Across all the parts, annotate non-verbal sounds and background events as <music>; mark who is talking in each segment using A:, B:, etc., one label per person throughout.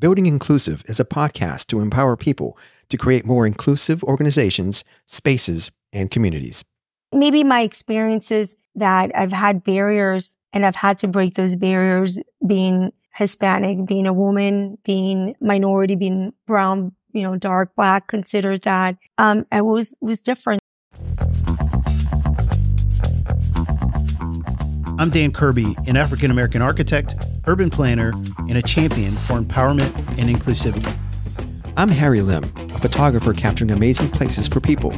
A: Building Inclusive is a podcast to empower people to create more inclusive organizations, spaces, and communities.
B: Maybe my experiences that I've had barriers and I've had to break those barriers being Hispanic, being a woman, being minority, being brown, you know, dark, black, considered that. Um, it was, was different.
C: I'm Dan Kirby, an African American architect, urban planner, and a champion for empowerment and inclusivity.
A: I'm Harry Lim, a photographer capturing amazing places for people.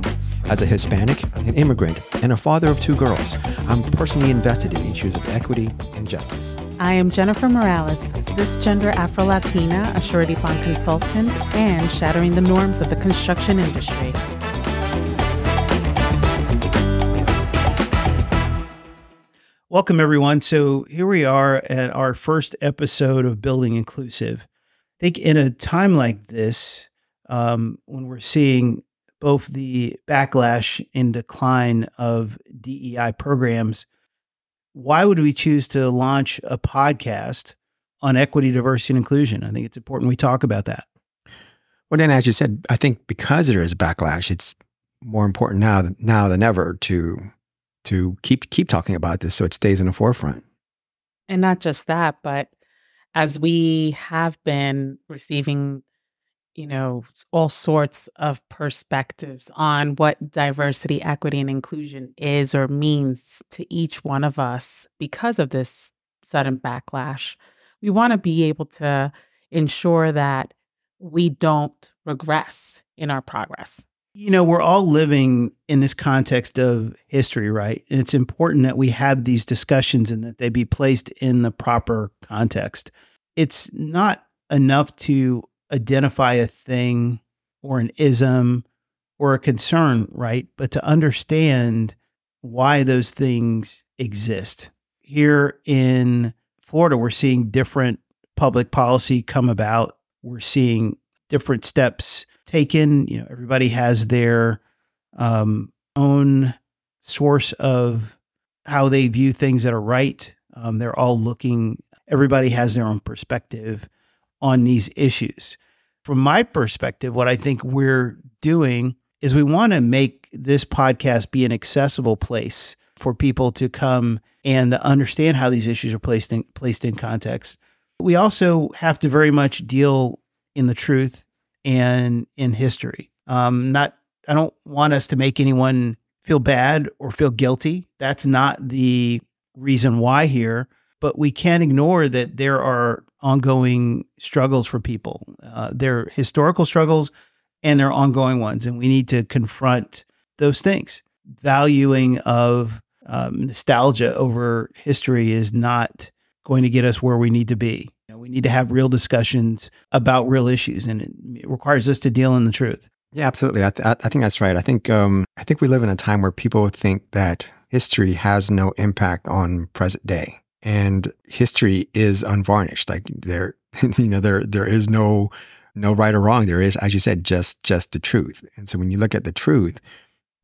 A: As a Hispanic, an immigrant, and a father of two girls, I'm personally invested in issues of equity and justice.
D: I am Jennifer Morales, cisgender Afro Latina, a surety bond consultant, and shattering the norms of the construction industry.
C: Welcome, everyone. So, here we are at our first episode of Building Inclusive. I think in a time like this, um, when we're seeing both the backlash and decline of DEI programs, why would we choose to launch a podcast on equity, diversity, and inclusion? I think it's important we talk about that.
A: Well, Dan, as you said, I think because there is backlash, it's more important now now than ever to to keep keep talking about this so it stays in the forefront.
D: And not just that, but as we have been receiving, you know, all sorts of perspectives on what diversity, equity, and inclusion is or means to each one of us because of this sudden backlash, we want to be able to ensure that we don't regress in our progress
C: you know, we're all living in this context of history, right? And it's important that we have these discussions and that they be placed in the proper context. It's not enough to identify a thing or an ism or a concern, right? But to understand why those things exist. Here in Florida, we're seeing different public policy come about. We're seeing different steps taken. You know, everybody has their um, own source of how they view things that are right. Um, they're all looking. Everybody has their own perspective on these issues. From my perspective, what I think we're doing is we want to make this podcast be an accessible place for people to come and understand how these issues are placed in placed in context. We also have to very much deal in the truth and in history. Um, not, I don't want us to make anyone feel bad or feel guilty. That's not the reason why here. But we can't ignore that there are ongoing struggles for people. Uh, there are historical struggles and there are ongoing ones, and we need to confront those things. Valuing of um, nostalgia over history is not going to get us where we need to be. We need to have real discussions about real issues, and it, requires us to deal in the truth.
A: Yeah, absolutely. I, th- I think that's right. I think um, I think we live in a time where people think that history has no impact on present day, and history is unvarnished. Like there, <laughs> you know, there there is no no right or wrong. There is, as you said, just just the truth. And so when you look at the truth,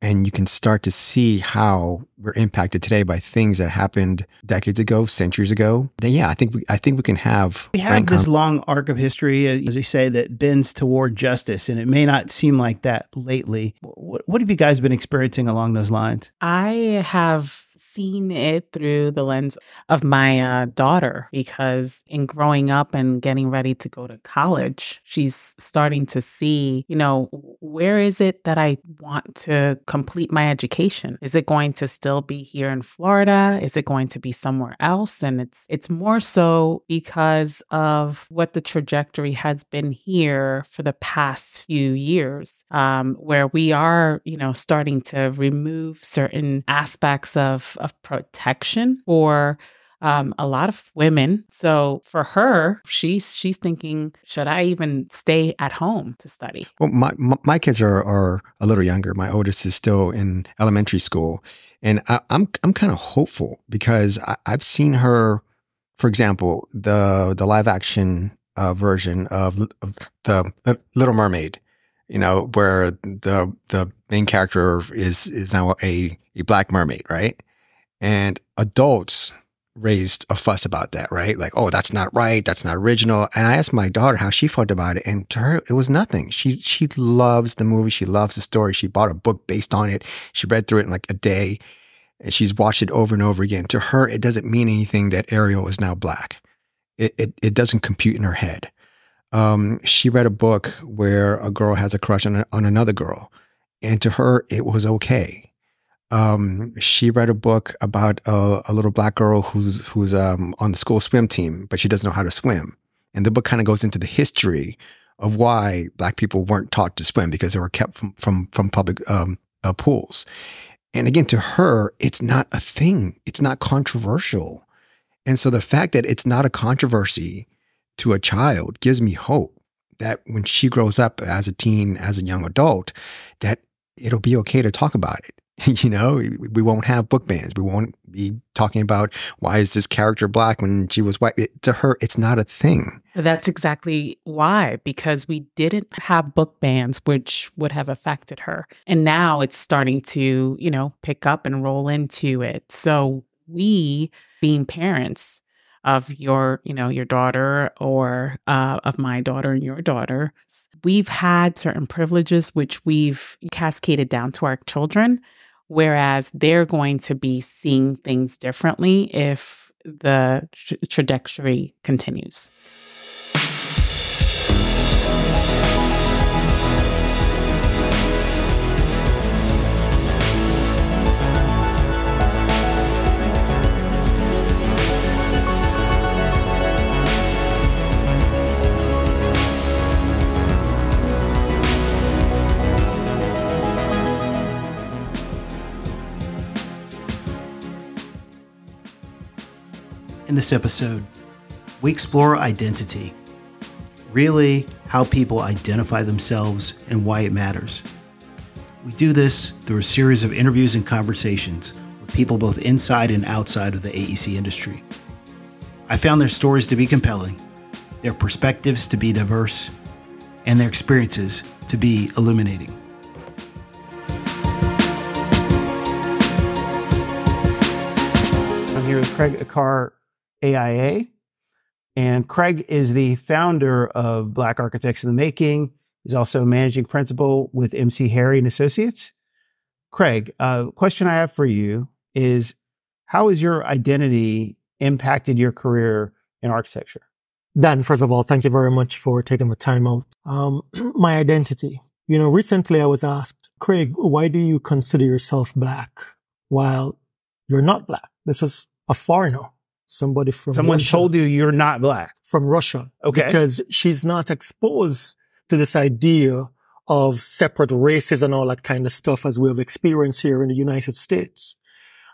A: and you can start to see how we're impacted today by things that happened decades ago, centuries ago. Then yeah, I think we, I think we can have
C: we have this com- long arc of history, uh, as they say, that bends toward justice, and it may not seem like that lately. What, what have you guys been experiencing along those lines?
D: I have seen it through the lens of my uh, daughter because in growing up and getting ready to go to college, she's starting to see, you know, where is it that I want to complete my education? Is it going to still be here in Florida? Is it going to be somewhere else? And it's it's more so because of what the trajectory has been here for the past few years, um, where we are, you know, starting to remove certain aspects of, of of protection for um, a lot of women. So for her, she's she's thinking, should I even stay at home to study?
A: Well, my my, kids are are a little younger. My oldest is still in elementary school, and I, am I'm, I'm kind of hopeful because I, have seen her, for example, the the live action uh, version of, of the, the Little Mermaid. You know, where the the main character is is now a a black mermaid, right? And adults raised a fuss about that, right? Like, oh, that's not right. That's not original. And I asked my daughter how she felt about it. And to her, it was nothing. She, she loves the movie. She loves the story. She bought a book based on it. She read through it in like a day and she's watched it over and over again. To her, it doesn't mean anything that Ariel is now black. It, it, it doesn't compute in her head. Um, she read a book where a girl has a crush on, on another girl. And to her, it was okay um, she read a book about a, a, little black girl who's who's um, on the school swim team, but she doesn't know how to swim. And the book kind of goes into the history of why black people weren't taught to swim because they were kept from from, from public um, uh, pools. And again, to her, it's not a thing. It's not controversial. And so the fact that it's not a controversy to a child gives me hope that when she grows up as a teen, as a young adult, that it'll be okay to talk about it <laughs> you know, we won't have book bans. We won't be talking about why is this character black when she was white. It, to her, it's not a thing.
D: That's exactly why, because we didn't have book bans, which would have affected her. And now it's starting to, you know, pick up and roll into it. So we, being parents, of your you know your daughter or uh, of my daughter and your daughter we've had certain privileges which we've cascaded down to our children whereas they're going to be seeing things differently if the trajectory continues.
C: In this episode, we explore identity, really, how people identify themselves and why it matters. We do this through a series of interviews and conversations with people both inside and outside of the AEC industry. I found their stories to be compelling, their perspectives to be diverse, and their experiences to be illuminating. I'm here with Craig Aquart AIA. And Craig is the founder of Black Architects in the Making. He's also managing principal with MC Harry and Associates. Craig, a uh, question I have for you is how has your identity impacted your career in architecture?
E: Dan, first of all, thank you very much for taking the time out. Um, <clears throat> my identity. You know, recently I was asked, Craig, why do you consider yourself black while you're not black? This is a foreigner somebody from
C: someone Russia, told you you're not black
E: from Russia.
C: Okay.
E: Because she's not exposed to this idea of separate races and all that kind of stuff as we have experienced here in the United States.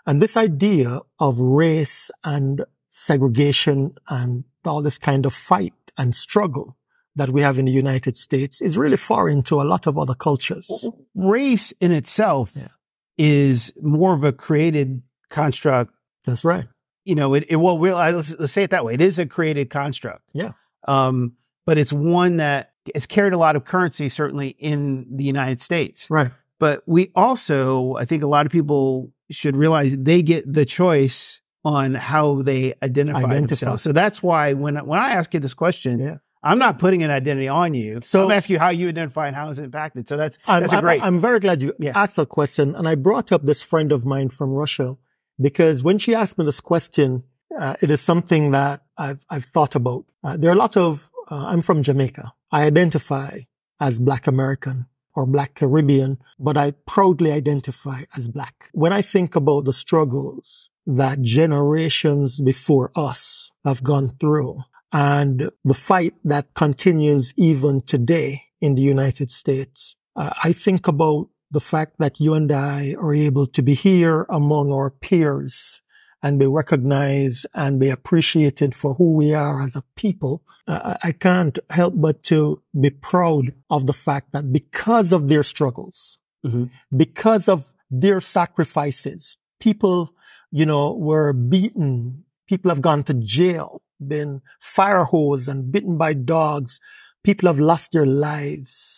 E: And this idea of race and segregation and all this kind of fight and struggle that we have in the United States is really foreign to a lot of other cultures.
C: Race in itself yeah. is more of a created construct.
E: That's right
C: you know, it, it well, we'll let's, let's, say it that way. It is a created construct.
E: Yeah.
C: Um, but it's one that it's carried a lot of currency, certainly in the United States.
E: Right.
C: But we also, I think a lot of people should realize they get the choice on how they identify, identify. themselves. So that's why when when I ask you this question, yeah. I'm not putting an identity on you. So I'm asking you how you identify and how it's impacted. So that's that's
E: I'm,
C: a great.
E: I'm very glad you yeah. asked a question, and I brought up this friend of mine from Russia because when she asked me this question, uh, it is something that I've, I've thought about. Uh, there are a lot of, uh, I'm from Jamaica. I identify as Black American or Black Caribbean, but I proudly identify as Black. When I think about the struggles that generations before us have gone through and the fight that continues even today in the United States, uh, I think about the fact that you and I are able to be here among our peers and be recognized and be appreciated for who we are as a people, uh, I can't help but to be proud of the fact that because of their struggles, mm-hmm. because of their sacrifices, people, you know, were beaten. People have gone to jail, been fire hosed and bitten by dogs. People have lost their lives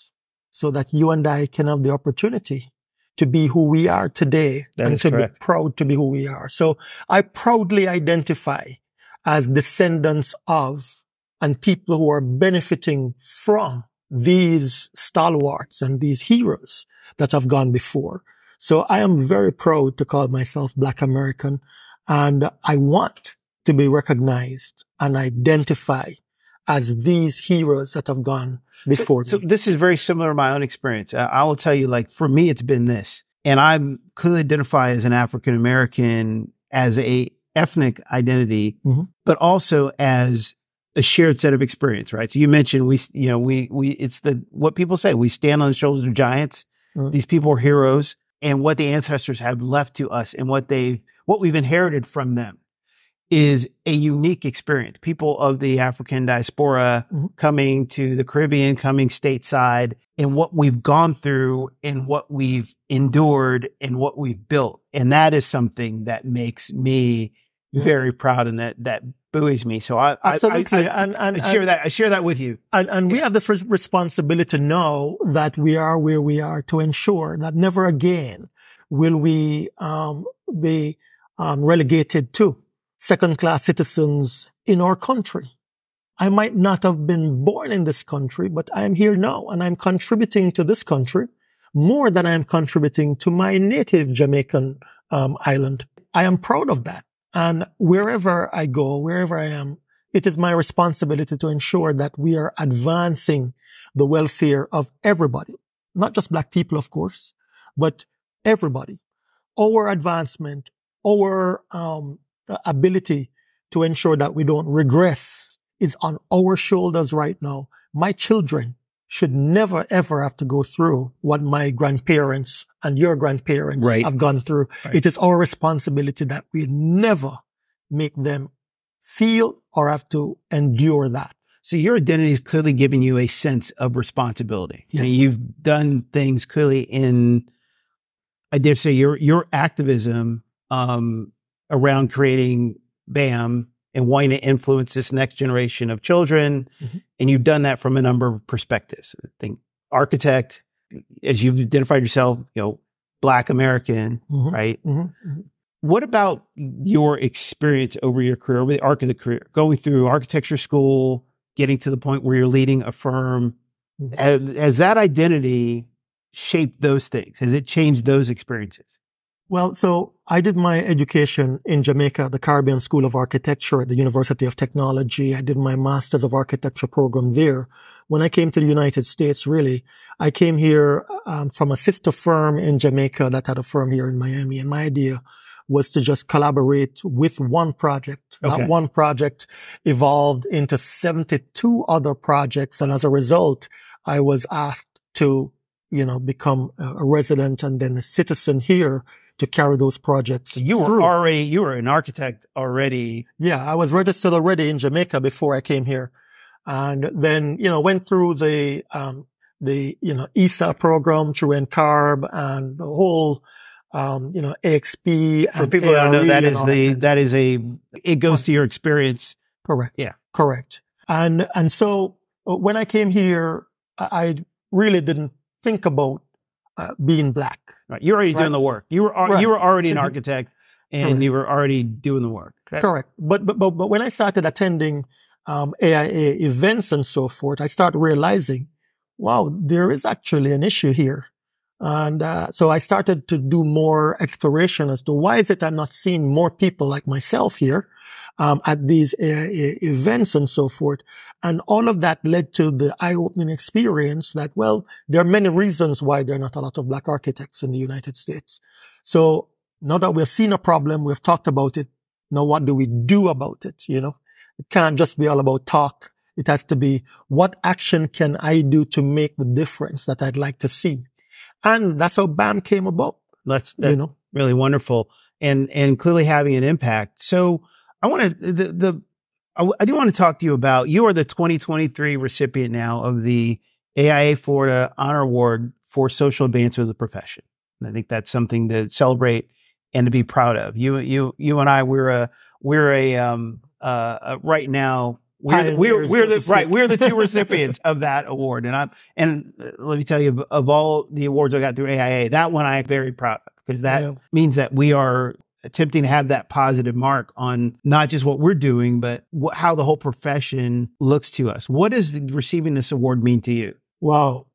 E: so that you and I can have the opportunity to be who we are today
C: That
E: and to
C: correct.
E: be proud to be who we are. So I proudly identify as descendants of and people who are benefiting from these stalwarts and these heroes that have gone before. So I am very proud to call myself Black American and I want to be recognized and identify as these heroes that have gone before
C: So
E: me.
C: this is very similar to my own experience. I, I will tell you, like for me, it's been this, and I'm clearly identify as an African American as a ethnic identity,
E: Mhm.
C: but also as a shared set of experience, right? So you mentioned we, you know, we we it's the what people say we stand on the shoulders of giants.
E: Mhm.
C: These people are heroes, and what the ancestors have left to us, and what they what we've inherited from them is a unique experience. People of the African diaspora
E: Mhm.
C: coming to the Caribbean, coming stateside, and what we've gone through and what we've endured and what we've built. And that is something that makes me
E: Yeah.
C: very proud and that that buoys me. So I I-
E: Absolutely.
C: I, I,
E: and, and,
C: I share
E: and-
C: that I share that with you.
E: And, and we have this res- responsibility know that we are where we are to ensure that never again will we um, be um, relegated to second class citizens in our country. I might not have been born in this country, but I am here now and I'm contributing to this country more than I am contributing to my native Jamaican um, island. I am proud of that. And wherever I go, wherever I am, it is my responsibility to ensure that we are advancing the welfare of everybody, not just black people, of course, but everybody. Our advancement, our um, ability to ensure that we don't regress is on our shoulders right now. My children should never ever have to go through what my grandparents and your grandparents
C: Right.
E: have gone through.
C: Right.
E: It is our responsibility that we never make them feel or have to endure that.
C: So your identity is clearly giving you a sense of responsibility. Mean, you've done things clearly in, I dare say, your your activism um, around creating BAM and wanting to influence this next generation of children,
E: Mhm.
C: and you've done that from a number of perspectives. I think architect, as you've identified yourself, you know, Black American,
E: Mhm.
C: right?
E: Mhm. Mhm.
C: What about your experience over your career, over the arc of the career, going through architecture school, getting to the point where you're leading a firm?
E: Mhm.
C: Has, has that identity shaped those things? Has it changed those experiences?
E: Well, so I did my education in Jamaica, the Caribbean School of Architecture at the University of Technology. I did my Masters of Architecture program there. When I came to the United States, really, I came here um, from a sister firm in Jamaica that had a firm here in Miami. And my idea was to just collaborate with one project.
C: Okay.
E: That one project evolved into 72 other projects. And as a result, I was asked to, you know, become a a resident and then a citizen here to carry those projects.
C: So you were
E: through.
C: already, you were an architect already.
E: Yeah, I was registered already in Jamaica before I came here. And then, you know, went through the, um, the, you know, ESA program through NCARB and the whole, um, you know, AXP.
C: For
E: and
C: people who don't know,
E: ARE
C: that is the,
E: kind.
C: that is a, it goes to your experience.
E: Correct.
C: Yeah.
E: Correct. And, and so uh, when I came here, I really didn't think about uh, being black.
C: Right? You're already
E: Right.
C: doing the work. You were,
E: Right.
C: you were already an
E: Mhm.
C: architect and you were already doing the work. That-
E: Correct. But, but, but, but when I started attending, um, AIA events and so forth, I started realizing, wow, there is actually an issue here. And, uh, so I started to do more exploration as to why is it I'm not seeing more people like myself here, um, at these AIA events and so forth. And all of that led to the eye-opening experience that, well, there are many reasons why there are not a lot of black architects in the United States. So now that we've seen a problem, we've talked about it. Now, what do we do about it? You know, it can't just be all about talk. It has to be what action can I do to make the difference that I'd like to see? And that's how BAM came about,
C: That's, that's
E: you know.
C: really wonderful and and clearly having an impact. So I want to the the I, w- I do want to talk to you about you are the 2023 recipient now of the AIA Florida Honor Award for Social Advancement of the Profession. And I think that's something to celebrate and to be proud of. You you you and I we're a we're a um uh, uh right now we're the, we're, we're the right we're the two <laughs> recipients of that award and i'm and uh, let me tell you of all the awards i got through aia that one i'm very proud of because that yeah. means that we are attempting to have that positive mark on not just what we're doing but wh- how the whole profession looks to us what does receiving this award mean to you
E: wow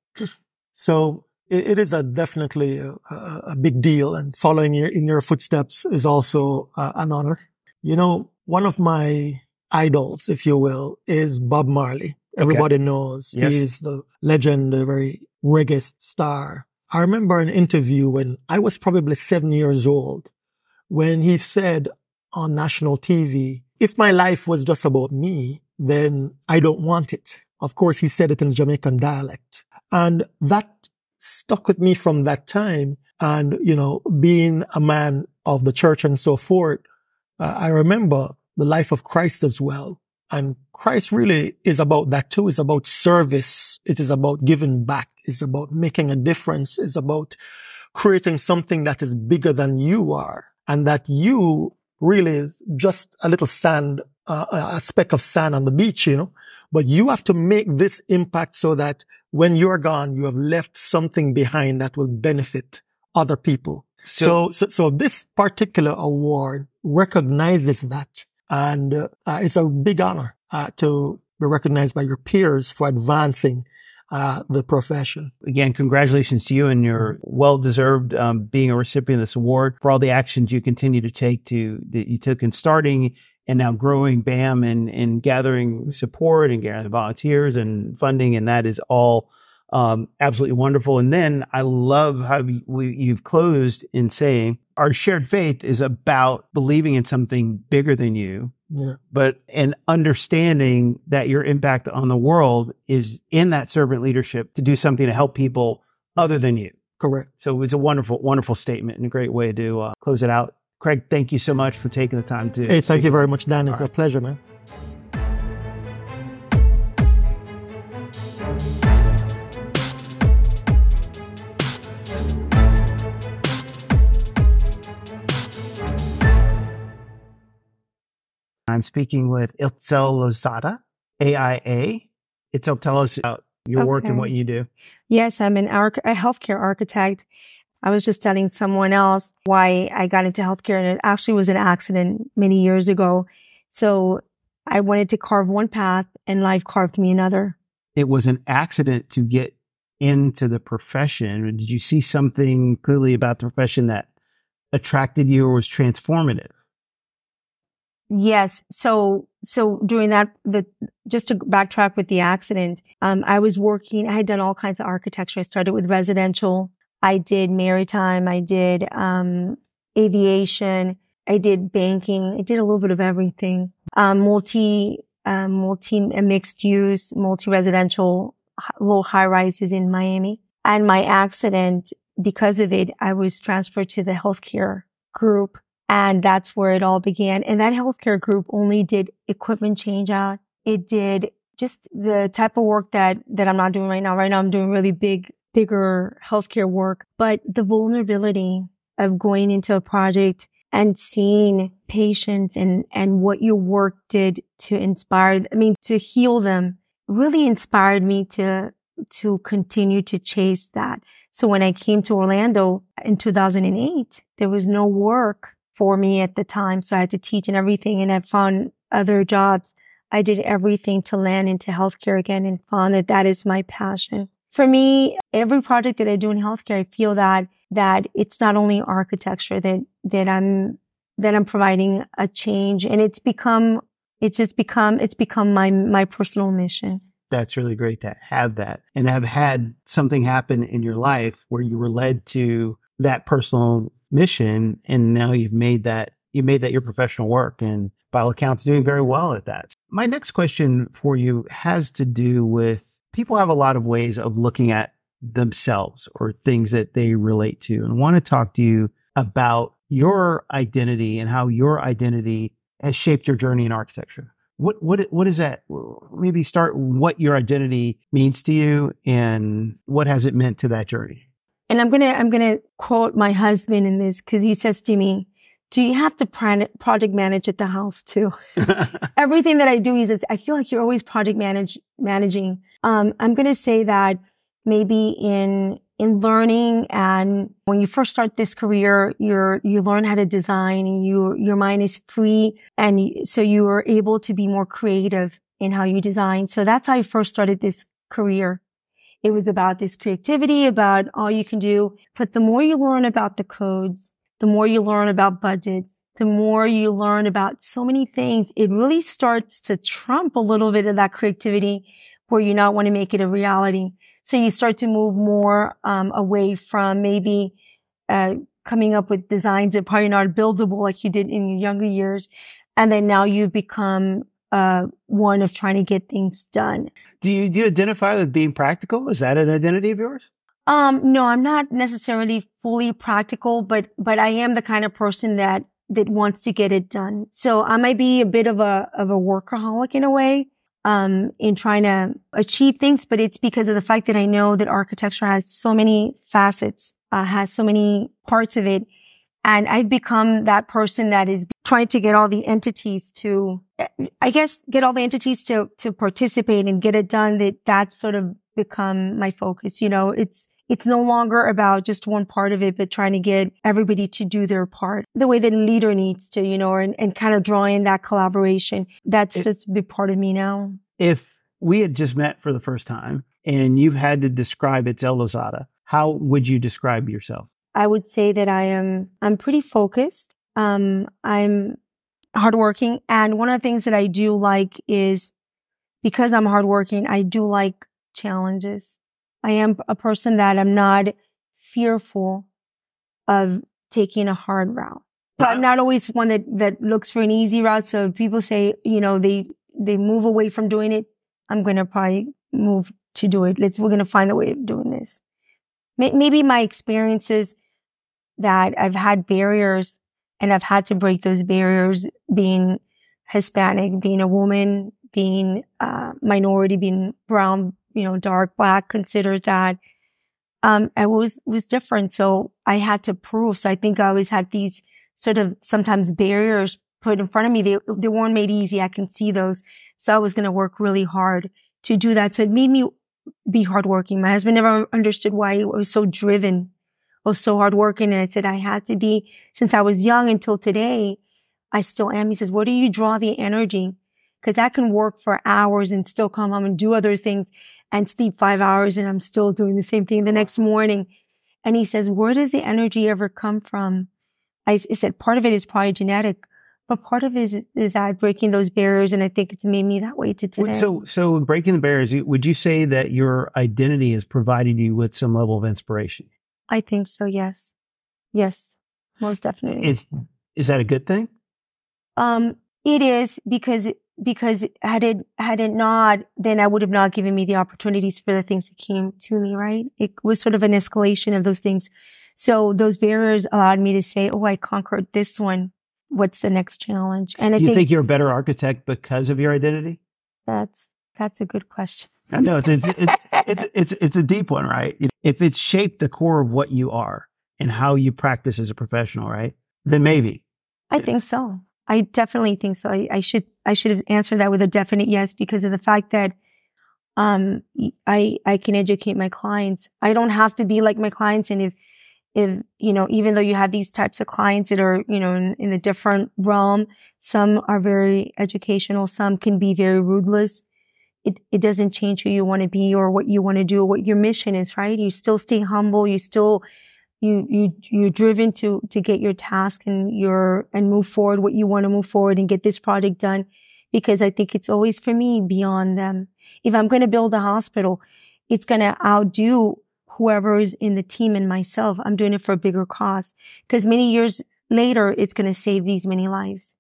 E: so it, it is a definitely a, a, big deal and following your, in your footsteps is also uh, an honor you know one of my idols, if you will, is Bob Marley. Everybody okay. knows yes. he's the legend, the very reggae star. I remember an interview when I was probably seven years old when he said on national TV, if my life was just about me, then I don't want it. Of course, he said it in Jamaican dialect. And that stuck with me from that time. And, you know, being a man of the church and so forth, uh, I remember the life of Christ as well. And Christ really is about that too. It's about service. It is about giving back. It's about making a difference. It's about creating something that is bigger than you are and that you really just a little sand, uh, a speck of sand on the beach, you know, but you have to make this impact so that when you're gone, you have left something behind that will benefit other people. So, so, so, so this particular award recognizes that and uh, it's a big honor uh, to be recognized by your peers for advancing uh, the profession.
C: Again, congratulations to you and your well deserved um, being a recipient of this award for all the actions you continue to take to that you took in starting and now growing BAM and, and gathering support and gathering volunteers and funding. And that is all um, absolutely wonderful. And then I love how we, you've closed in saying our shared faith is about believing in something bigger than you. Yeah. But and understanding that your impact on the world is in that servant leadership to do something to help people other than you.
E: Correct.
C: So it's a wonderful, wonderful statement and a great way to uh, close it out. Craig, thank you so much for taking the time to.
E: Hey, thank you very much, Dan. It's a pleasure, man.
C: I'm speaking with Itzell Lozada, AIA. Itzell, tell us about your okay. work and what you do.
B: Yes, I'm an arch- a healthcare architect. I was just telling someone else why I got into healthcare, and it actually was an accident many years ago. So I wanted to carve one path, and life carved me another.
C: It was an accident to get into the profession. Did you see something clearly about the profession that attracted you or was transformative?
B: Yes. So, so during that, the, just to backtrack with the accident, um, I was working, I had done all kinds of architecture. I started with residential. I did maritime. I did, um, aviation. I did banking. I did a little bit of everything. Um, multi, um, multi mixed use, multi residential, low high rises in Miami. And my accident, because of it, I was transferred to the healthcare group and that's where it all began. And that healthcare group only did equipment change out. It did just the type of work that, that I'm not doing right now. Right now, I'm doing really big, bigger healthcare work, but the vulnerability of going into a project and seeing patients and, and what your work did to inspire, I mean, to heal them really inspired me to, to continue to chase that. So when I came to Orlando in 2008, there was no work for me at the time. So I had to teach and everything. And I found other jobs. I did everything to land into healthcare again and found that that is my passion. For me, every project that I do in healthcare, I feel that, that it's not only architecture that, that I'm, that I'm providing a change and it's become, it's just become, it's become my, my personal mission.
C: That's really great to have that and have had something happen in your life where you were led to that personal mission and now you've made that you made that your professional work and by all accounts doing very well at that. My next question for you has to do with people have a lot of ways of looking at themselves or things that they relate to and want to talk to you about your identity and how your identity has shaped your journey in architecture. What what what is that? Maybe start what your identity means to you and what has it meant to that journey?
B: And I'm going to, I'm going to quote my husband in this because he says to me, do you have to project manage at the house too? <laughs> Everything that I do is, I feel like you're always project manage, managing. Um, I'm going to say that maybe in, in learning and when you first start this career, you're, you learn how to design and you, your mind is free. And so you are able to be more creative in how you design. So that's how I first started this career. It was about this creativity, about all you can do. But the more you learn about the codes, the more you learn about budgets, the more you learn about so many things, it really starts to trump a little bit of that creativity where you not want to make it a reality. So you start to move more um, away from maybe uh, coming up with designs that probably not buildable like you did in your younger years. And then now you've become uh, one of trying to get things done.
C: Do you, do you identify with being practical? Is that an identity of yours?
B: Um, no, I'm not necessarily fully practical, but, but I am the kind of person that, that wants to get it done. So I might be a bit of a, of a workaholic in a way, um, in trying to achieve things, but it's because of the fact that I know that architecture has so many facets, uh, has so many parts of it. And I've become that person that is trying to get all the entities to, I guess, get all the entities to, to participate and get it done that that's sort of become my focus. You know, it's, it's no longer about just one part of it, but trying to get everybody to do their part the way that a leader needs to, you know, and, and kind of drawing that collaboration. That's it, just a big part of me now.
C: If we had just met for the first time and you had to describe Itzell Lozada, how would you describe yourself?
B: I would say that I am, I'm pretty focused. Um, I'm hardworking. And one of the things that I do like is because I'm hardworking, I do like challenges. I am a person that I'm not fearful of taking a hard route. So I'm not always one that, that looks for an easy route. So people say, you know, they, they move away from doing it. I'm going to probably move to do it. Let's, we're going to find a way of doing this. Maybe my experiences that I've had barriers and I've had to break those barriers being Hispanic, being a woman, being uh, minority, being brown, you know, dark, black, considered that. Um, it was, was different. So I had to prove. So I think I always had these sort of sometimes barriers put in front of me. They, they weren't made easy. I can see those. So I was going to work really hard to do that. So it made me be hardworking. My husband never understood why I was so driven, I was so hardworking. And I said I had to be since I was young until today. I still am. He says, where do you draw the energy? Cause I can work for hours and still come home and do other things and sleep five hours and I'm still doing the same thing the next morning. And he says, where does the energy ever come from? I, I said, part of it is probably genetic, but part of it is, is that breaking those barriers. And I think it's made me that way to today.
C: So, so breaking the barriers, would you say that your identity has provided you with some level of inspiration?
B: I think so. Yes. Yes. Most definitely.
C: Is, is that a good thing?
B: Um, it is because because had it had it not, then I would have not given me the opportunities for the things that came to me. Right? It was sort of an escalation of those things. So those barriers allowed me to say, "Oh, I conquered this one. What's the next challenge?"
C: And I Do you think, think you're a better architect because of your identity?
B: That's that's a good question.
C: I know it's it's it's, it's it's it's a deep one, right? If it's shaped the core of what you are and how you practice as a professional, right? Then maybe.
B: I think so. I definitely think so. I, I, should I should have answered that with a definite yes because of the fact that um I I can educate my clients. I don't have to be like my clients and if if you know even though you have these types of clients that are you know in, in a different realm some are very educational some can be very ruthless it, it doesn't change who you want to be or what you want to do or what your mission is right you still stay humble you still you you you're driven to to get your task and your and move forward what you want to move forward and get this project done because I think it's always for me beyond them. If I'm going to build a hospital, it's going to outdo whoever is in the team and myself. I'm doing it for a bigger cause because many years later, it's going to save these many lives.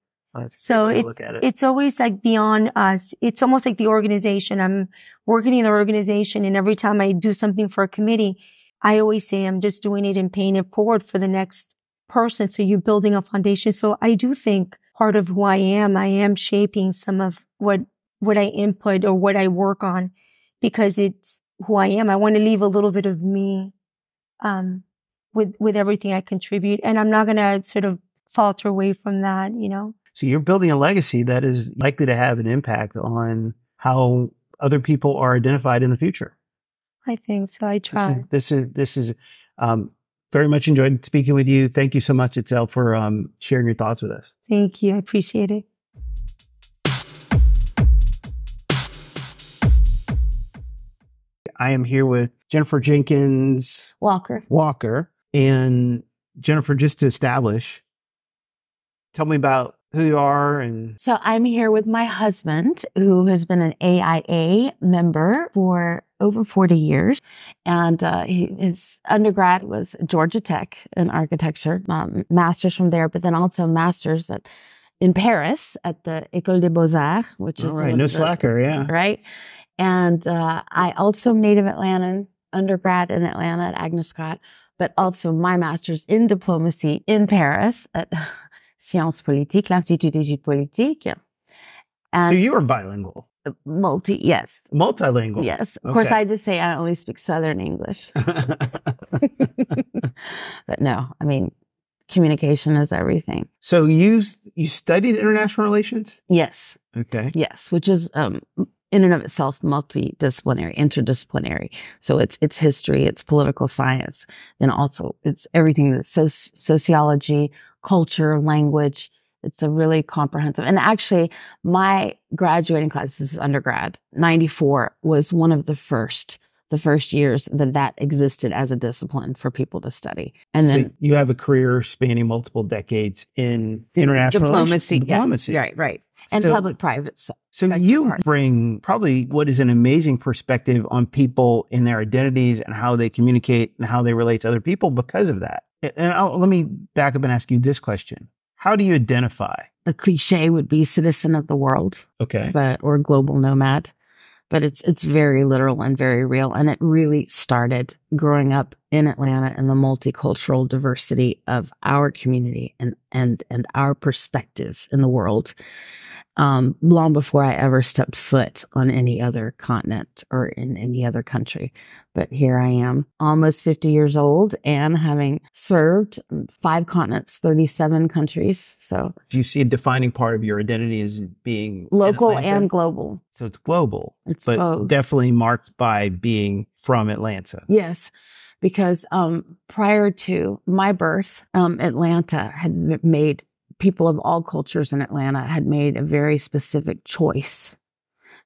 B: So it's, it. it's always like beyond us. It's almost like the organization. I'm working in the organization and every time I do something for a committee, I always say I'm just doing it and paying it forward for the next person. So you're building a foundation. So I do think part of who I am, I am shaping some of what, what I input or what I work on because it's who I am. I want to leave a little bit of me, um, with, with everything I contribute. And I'm not going to sort of falter away from that, you know.
C: So you're building a legacy that is likely to have an impact on how other people are identified in the future.
B: I think so. I try.
C: This is this is, this is um, very much enjoyed speaking with you. Thank you so much, Itzell, for um, sharing your thoughts with us.
B: Thank you. I appreciate it.
C: I am here with Jennifer Jenkins
F: Walker.
C: Walker. And Jennifer, just to establish, tell me about who you are and
F: So I'm here with my husband, who has been an AIA member for over 40 years. And uh, he, his undergrad was Georgia Tech in architecture, um, master's from there, but then also master's at in Paris at the École des Beaux-Arts, which is
C: all right, no
F: the-
C: slacker, yeah.
F: right? And uh, I also native Atlantan, undergrad in Atlanta at Agnes Scott, but also my master's in diplomacy in Paris at <laughs> Sciences Politiques, l'Institut d'études politiques. And
C: So you are bilingual,
F: multi, yes,
C: multilingual.
F: yes. Of course, I just say I only speak Southern English, <laughs> <laughs> but no, I mean, communication is everything.
C: so you you studied international relations?
F: Yes,
C: Okay.
F: Yes, which is um, in and of itself multidisciplinary, interdisciplinary. So it's it's history, it's political science, and also it's everything that's so- sociology, culture, language. It's a really comprehensive. And actually, my graduating class, this is undergrad, ninety four was one of the first. The first years that that existed as a discipline for people to study, and
C: so
F: then
C: you have a career spanning multiple decades in international relations-
F: diplomacy, yeah,
C: diplomacy.
F: right, right, and
C: So-
F: public-private. So
C: So you
F: hard.
C: bring probably what is an amazing perspective on people and their identities and how they communicate and how they relate to other people because of that. And I'll, let me back up and ask you this question: How do you identify?
F: the cliche would be citizen of the world.
C: Okay.
F: but or global nomad but it's it's very literal and very real and it really started growing up in Atlanta and the multicultural diversity of our community and and and our perspective in the world um long before I ever stepped foot on any other continent or in any other country. But here I am almost 50 years old and having served five continents 37 countries. So
C: Do you see a defining part of your identity as being
F: local and global.
C: So it's global,
F: it's
C: but
F: both.
C: definitely marked by being from Atlanta.
F: Yes, because um, prior to my birth, um, Atlanta had made people of all cultures in Atlanta had made a very specific choice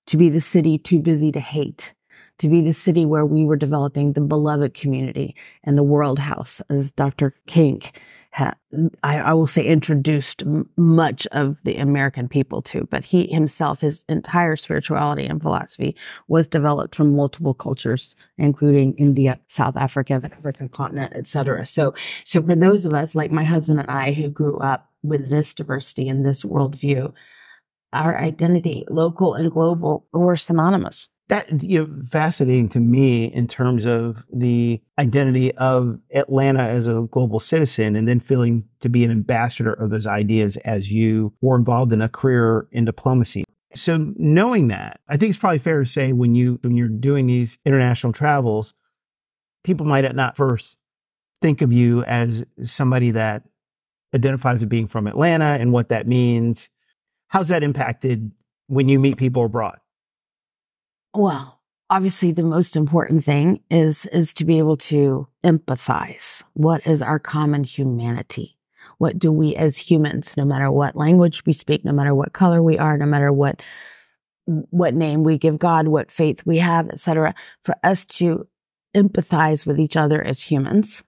F: to be the city too busy to hate, to be the city where we were developing the beloved community and the world house, as Dr. King, ha- I, I will say, introduced m- much of the American people to. But he himself, his entire spirituality and philosophy was developed from multiple cultures, including India, South Africa, the African continent, etc. So, so for those of us like my husband and I who grew up with this diversity and this worldview, our identity, local and global, were synonymous.
C: That you know, fascinating to me in terms of the identity of Atlanta as a global citizen, and then feeling to be an ambassador of those ideas as you were involved in a career in diplomacy. So knowing that, I think it's probably fair to say when you when you're doing these international travels, people might at not first think of you as somebody that identifies as being from Atlanta and what that means. How's that impacted when you meet people abroad?
F: Well, obviously the most important thing is is to be able to empathize. What is our common humanity? What do we as humans, no matter what language we speak, no matter what color we are, no matter what what name we give God, what faith we have, etc., for us to empathize with each other as humans.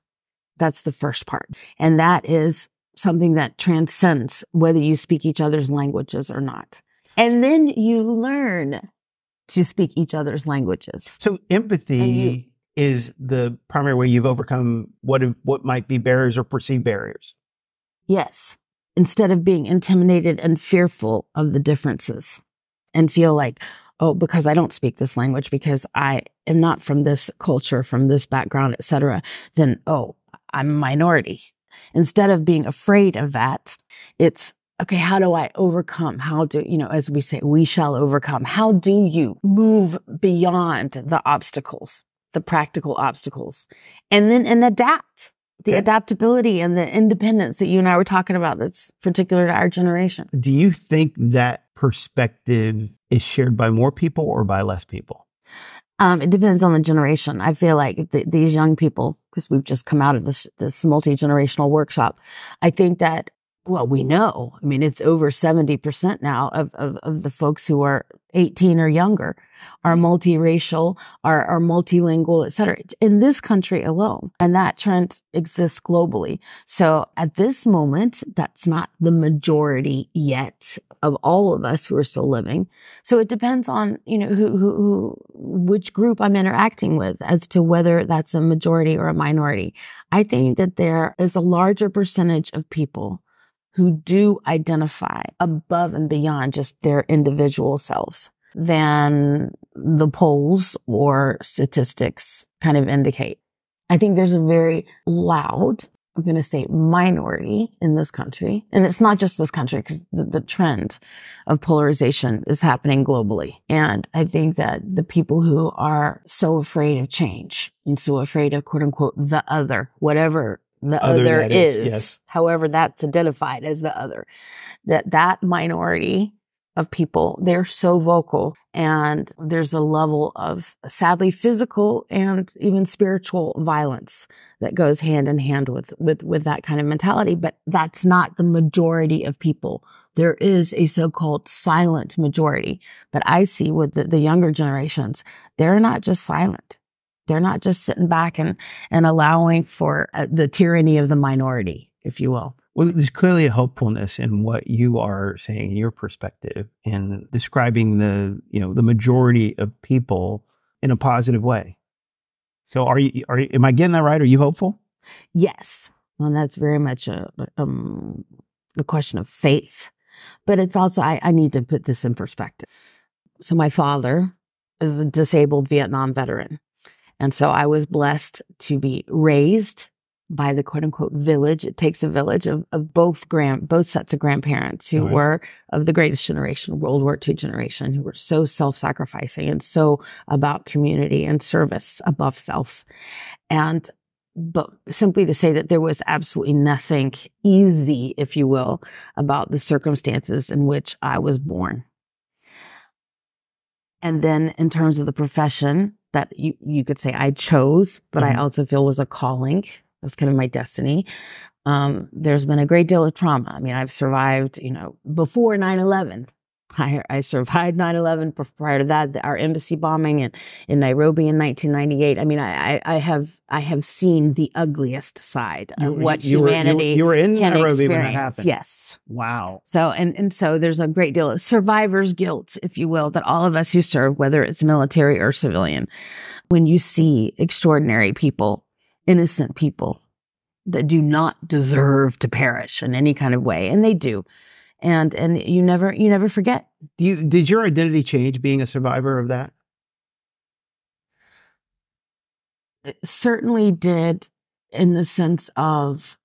F: That's the first part. And that is something that transcends whether you speak each other's languages or not. And then you learn to speak each other's languages.
C: So empathy
F: you-
C: is the primary way you've overcome what what might be barriers or perceived barriers.
F: Yes. Instead of being intimidated and fearful of the differences and feel like, oh, because I don't speak this language, because I am not from this culture, from this background, etc., then, oh, I'm a minority. Instead of being afraid of that, it's, okay, how do I overcome? How do, you know, as we say, we shall overcome. How do you move beyond the obstacles, the practical obstacles, and then and adapt? the
C: Okay.
F: adaptability and the independence that you and I were talking about that's particular to our generation.
C: Do you think that perspective is shared by more people or by less people?
F: Um, it depends on the generation. I feel like th- these young people, because we've just come out of this this multi generational workshop, I think that well, we know. I mean, it's over seventy percent now of, of of the folks who are eighteen or younger are mm-hmm. multiracial, are are multilingual, et cetera, in this country alone, and that trend exists globally. So at this moment, that's not the majority yet of all of us who are still living. So it depends on, you know, who, who, who, which group I'm interacting with as to whether that's a majority or a minority. I think that there is a larger percentage of people who do identify above and beyond just their individual selves than the polls or statistics kind of indicate. I think there's a very loud, I'm going to say minority in this country. And it's not just this country because the, the trend of polarization is happening globally. And I think that the people who are so afraid of change and so afraid of quote unquote the other, whatever the
C: Other
F: other,
C: is,
F: is,
C: yes.
F: however that's identified as the other, that that minority of people, they're so vocal and there's a level of sadly physical and even spiritual violence that goes hand in hand with, with, with that kind of mentality. But that's not the majority of people. There is a so-called silent majority, but I see with the, the younger generations, they're not just silent. They're not just sitting back and, and allowing for uh, the tyranny of the minority, if you will.
C: Well, there's clearly a hopefulness in what you are saying in your perspective in describing the, you know, the majority of people in a positive way. So are you, are you, am I getting that right? Are you hopeful?
F: Yes. And that's very much a, um, a question of faith. But it's also, I, I need to put this in perspective. So my father is a disabled Vietnam veteran. And so I was blessed to be raised by the quote unquote village. It takes a village of, of both grand, both sets of grandparents who
C: Right.
F: were of the greatest generation, World War II generation, who were so self-sacrificing and so about community and service above self. And but simply to say that there was absolutely nothing easy, if you will, about the circumstances in which I was born. And then in terms of the profession that you, you could say I chose, but
C: Mhm.
F: I also feel was a calling. That's kind of my destiny. Um, there's been a great deal of trauma. I mean, I've survived, you know, before 9 11. I, I survived <laughs> 9 11. Prior to that, our embassy bombing in, in Nairobi in 1998. I mean, I, I, I have I have seen the ugliest side of
C: You-
F: what
C: you were- you
F: humanity
C: you were in Nairobi when that happened.
F: Yes.
C: Wow.
F: So, and, and so there's a great deal of survivor's guilt, if you will, that all of us who serve, whether it's military or civilian, when you see extraordinary people, innocent people that do not deserve to perish in any kind of way, and they do. And, and you never, you never forget.
C: Do you, did your identity change being a survivor of that?
F: It certainly did in the sense of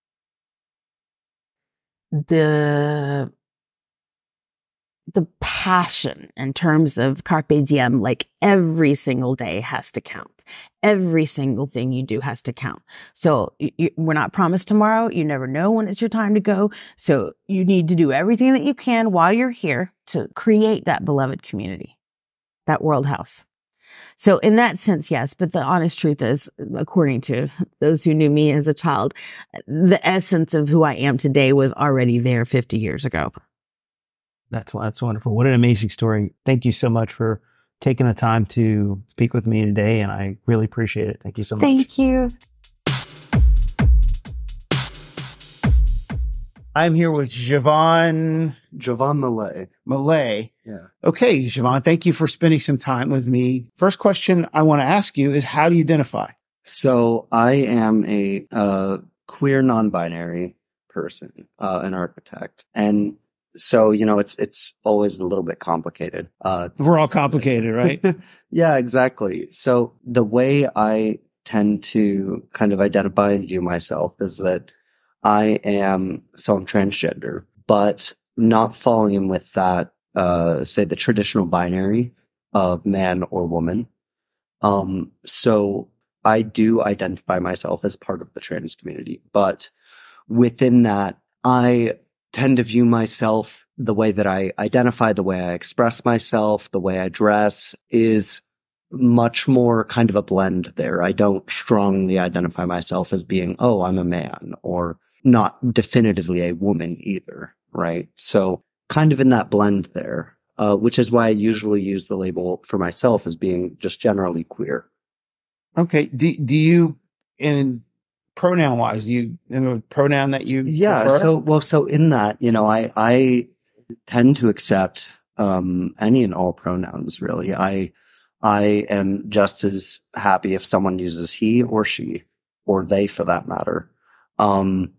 F: the the passion in terms of carpe diem like every single day has to count. Every single thing you do has to count. So you, you- we're not promised tomorrow. You never know when it's your time to go. So you need to do everything that you can while you're here to create that beloved community that world house. So in that sense, yes, but the honest truth is, according to those who knew me as a child, the essence of who I am today was already there 50 years ago.
C: That's that's wonderful. What an amazing story. Thank you so much for taking the time to speak with me today, and I really appreciate it. Thank you so much.
F: Thank you.
C: I'm here with Javon
G: Jovan Millet.
C: Millet.
G: Yeah.
C: Okay, Javon, thank you for spending some time with me. First question I want to ask you is how do you identify?
G: So I am a uh, queer non-binary person, uh, an architect, and so you know it's it's always a little bit complicated. Uh,
C: We're all complicated, right? <laughs>
G: yeah, exactly. So the way I tend to kind of identify and view myself is that I am so I'm transgender, but not falling in with that uh say the traditional binary of man or woman. Um so I do identify myself as part of the trans community, but within that, I tend to view myself the way that I identify, the way I express myself, the way I dress is much more kind of a blend there. I don't strongly identify myself as being, oh, I'm a man or not definitively a woman either. Right. So kind of in that blend there, uh, which is why I usually use the label for myself as being just generally queer.
C: Okay. Do, do you, in pronoun wise, you a pronoun that you,
G: yeah.
C: prefer?
G: So, well, so in that, you know, I, I tend to accept, um, any and all pronouns really. I, I am just as happy if someone uses he or she or they for that matter. Um,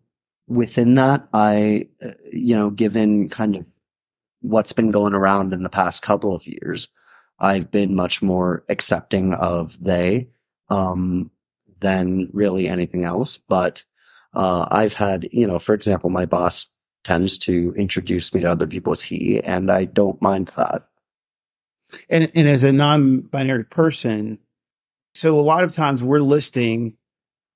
G: within that, I, uh, you know, given kind of what's been going around in the past couple of years, I've been much more accepting of they, um, than really anything else. But, uh, I've had, you know, for example, my boss tends to introduce me to other people as he, and I don't mind that.
C: and, and as a non-binary person, so a lot of times we're listing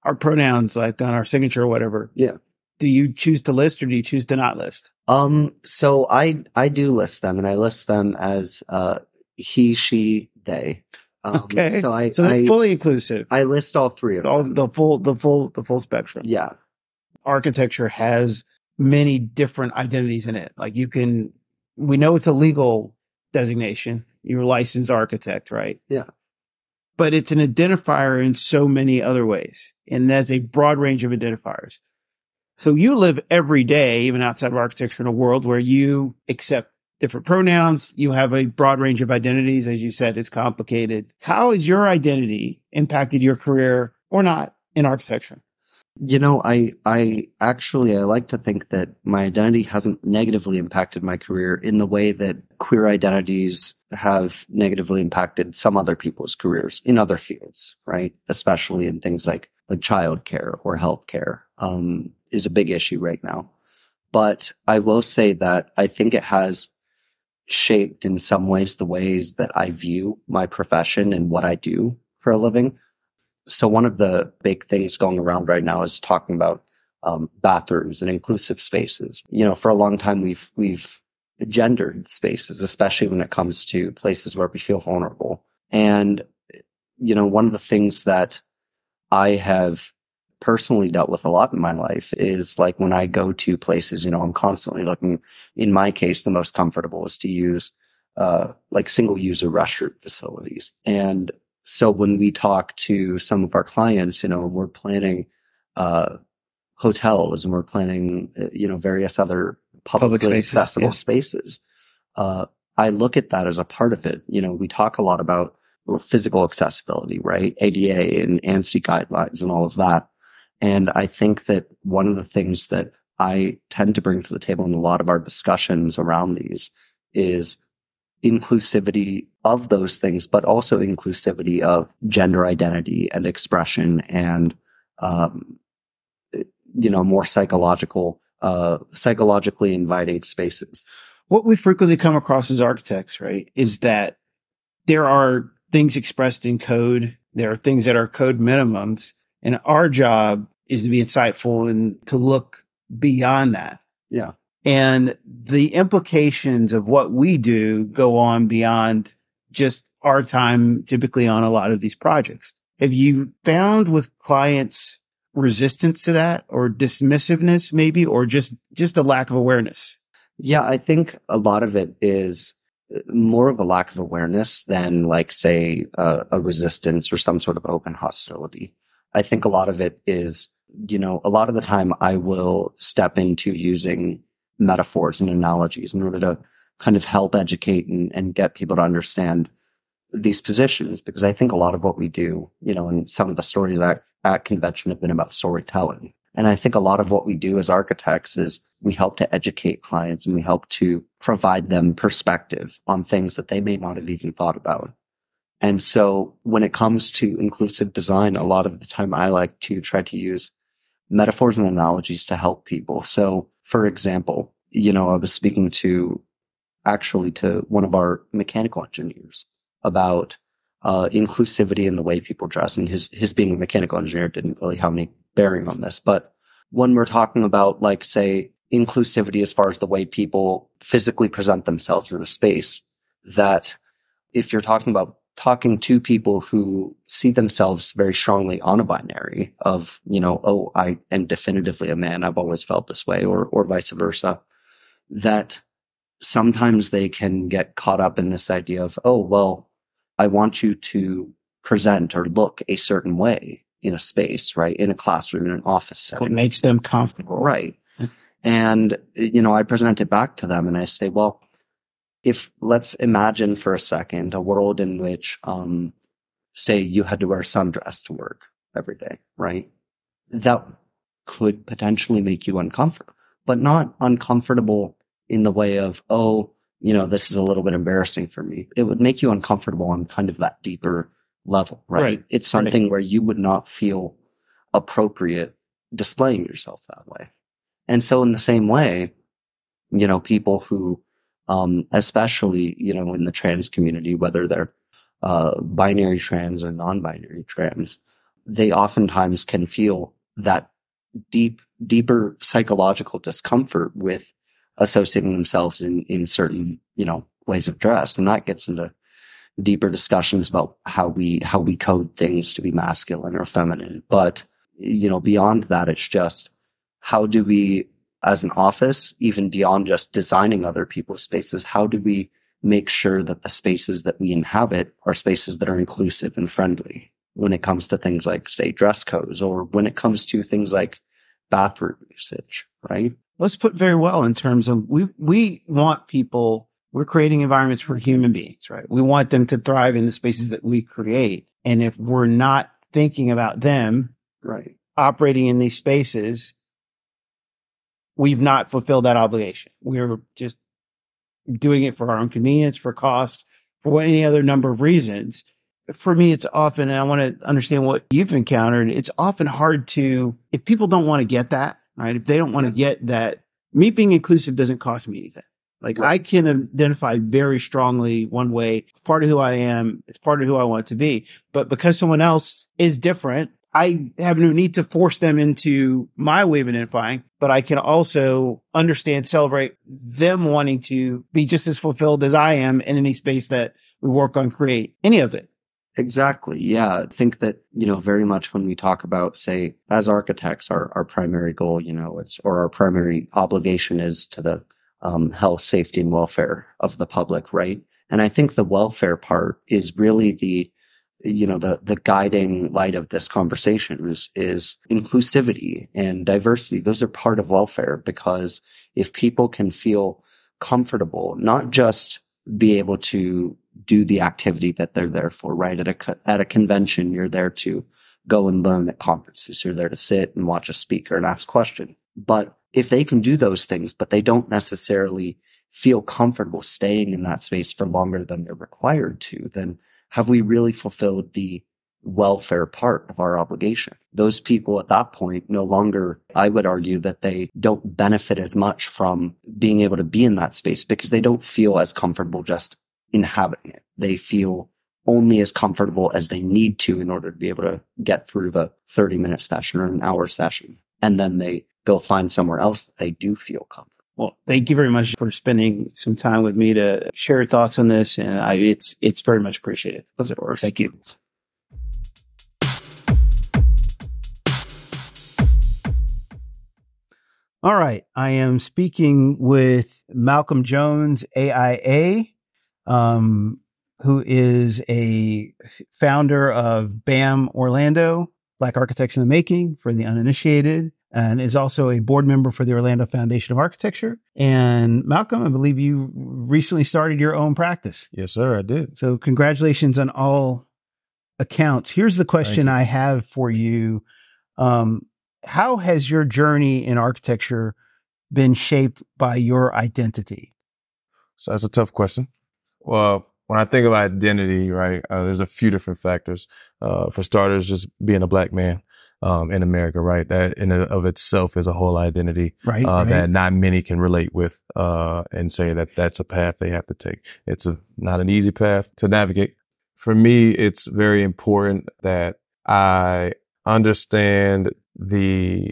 C: our pronouns like on our signature or whatever.
G: Yeah.
C: Do you choose to list or do you choose to not list?
G: Um, so I, I do list them and I list them as, uh, he, she, they. Um,
C: Okay.
G: So I,
C: So that's
G: I,
C: fully inclusive.
G: I list all three of
C: All
G: them.
C: the full, the full, the full spectrum.
G: yeah.
C: Architecture has many different identities in it. Like you can, we know it's a legal designation. You're a licensed architect, right?
G: Yeah.
C: But it's an identifier in so many other ways. And there's a broad range of identifiers. So you live every day, even outside of architecture, in a world where you accept different pronouns. You have a broad range of identities. As you said, it's complicated. How has your identity impacted your career or not in architecture?
G: You know, I, I actually, I like to think that my identity hasn't negatively impacted my career in the way that queer identities have negatively impacted some other people's careers in other fields, right? Especially in things like, like childcare or healthcare, um, is a big issue right now. But I will say that I think it has shaped in some ways the ways that I view my profession and what I do for a living. So one of the big things going around right now is talking about um, bathrooms and inclusive spaces. You know, for a long time we've we've gendered spaces, especially when it comes to places where we feel vulnerable. And you know, one of the things that I have personally dealt with a lot in my life is like when I go to places, you know, I'm constantly looking. In my case, the most comfortable is to use uh, like single user restroom facilities. And so when we talk to some of our clients, you know, we're planning uh, hotels and we're planning, uh, you know, various other
C: Public
G: publicly
C: spaces,
G: accessible
C: yeah.
G: spaces. Uh, I look at that as a part of it. You know, we talk a lot about physical accessibility, right? ADA and ANSI guidelines and all of that. And I think that one of the things that I tend to bring to the table in a lot of our discussions around these is inclusivity of those things, but also inclusivity of gender identity and expression and, um, you know, more psychological, uh, psychologically inviting spaces.
C: what we frequently come across as architects, right, is that there are things expressed in code. There are things that are code minimums. And our job is to be insightful and to look beyond that.
G: Yeah.
C: And the implications of what we do go on beyond just our time typically on a lot of these projects. Have you found with clients resistance to that or dismissiveness maybe, or just, just a lack of awareness?
G: Yeah, I think a lot of it is more of a lack of awareness than like say uh, a resistance or some sort of open hostility. I think a lot of it is, you know, a lot of the time I will step into using metaphors and analogies in order to kind of help educate and, and get people to understand these positions because I think a lot of what we do, you know, and some of the stories at, at convention have been about storytelling. And I think a lot of what we do as architects is we help to educate clients and we help to provide them perspective on things that they may not have even thought about. And so when it comes to inclusive design, a lot of the time I like to try to use metaphors and analogies to help people. So for example, you know, I was speaking to actually to one of our mechanical engineers about uh, inclusivity in the way people dress. And his, his being a mechanical engineer didn't really have any bearing on this. But when we're talking about, like, say, inclusivity as far as the way people physically present themselves in a space, that if you're talking about talking to people who see themselves very strongly on a binary of, you know, oh, I am definitively a man. I've always felt this way or, or vice versa, that sometimes they can get caught up in this idea of, oh, well, I want you to present or look a certain way in a space, right? In a classroom, in an office setting.
C: What makes them comfortable.
G: Right. And, you know, I present it back to them and I say, well, if let's imagine for a second a world in which, um, say you had to wear a sundress to work every day, right? That could potentially make you uncomfortable, but not uncomfortable in the way of, oh, you know, this is a little bit embarrassing for me. It would make you uncomfortable on kind of that deeper level, right?
C: Right.
G: It's something where you would not feel appropriate displaying yourself that way. And so in the same way, you know, people who, um, especially, you know, in the trans community, whether they're, uh, binary trans or non-binary trans, they oftentimes can feel that deep, deeper psychological discomfort with associating themselves in, in certain, you know, ways of dress. And that gets into deeper discussions about how we, how we code things to be masculine or feminine. But, you know, beyond that, it's just how do we, as an office, even beyond just designing other people's spaces, how do we make sure that the spaces that we inhabit are spaces that are inclusive and friendly when it comes to things like, say, dress codes or when it comes to things like bathroom usage, right?
C: Let's put very well in terms of we, we want people, we're creating environments for human beings, right? We want them to thrive in the spaces that we create. And if we're not thinking about them
G: Right.
C: operating in these spaces, we've not fulfilled that obligation. We're just doing it for our own convenience, for cost, for any other number of reasons. For me, it's often, and I want to understand what you've encountered. It's often hard to, if people don't want to get that, right? If they don't want to get that, me being inclusive doesn't cost me anything. Like I can identify very strongly one way. Part of who I am. It's part of who I want to be. But because someone else is different, I have no need to force them into my way of identifying, but I can also understand, celebrate them wanting to be just as fulfilled as I am in any space that we work on, create any of it.
G: Exactly. Yeah. I think that, you know, very much when we talk about, say, as architects, our, our primary goal, you know, is, or our primary obligation is to the um, health, safety, and welfare of the public, right? And I think the welfare part is really the, you know, the, the guiding light of this conversation is, is inclusivity and diversity. Those are part of welfare because if people can feel comfortable, not just be able to do the activity that they're there for, right? At a, at a convention, you're there to go and learn at conferences. You're there to sit and watch a speaker and ask questions. But if they can do those things, but they don't necessarily feel comfortable staying in that space for longer than they're required to, then have we really fulfilled the welfare part of our obligation? Those people at that point no longer, I would argue that they don't benefit as much from being able to be in that space because they don't feel as comfortable just inhabiting it. They feel only as comfortable as they need to in order to be able to get through the 30 minute session or an hour session. And then they go find somewhere else that they do feel comfortable.
C: Well, thank you very much for spending some time with me to share your thoughts on this. And I, it's, it's very much appreciated.
G: Of course.
C: Thank you. All right. I am speaking with Malcolm Jones, AIA, um, who is a founder of BAM Orlando, Black Architects in the Making for the uninitiated, and is also a board member for the Orlando Foundation of Architecture. And Malcolm, I believe you recently started your own practice.
H: Yes, sir, I did.
C: So congratulations on all accounts. Here's the question. I have for you. Um, how has your journey in architecture been shaped by your identity?
H: So that's a tough question. Well, when I think of identity, right, uh, there's a few different factors. Uh, for starters, just being a black man um, in America, right? That in and of itself is a whole identity
C: Right.
H: uh,
C: right.
H: that not many can relate with uh, and say that that's a path they have to take. It's a not an easy path to navigate. for me, it's very important that I understand the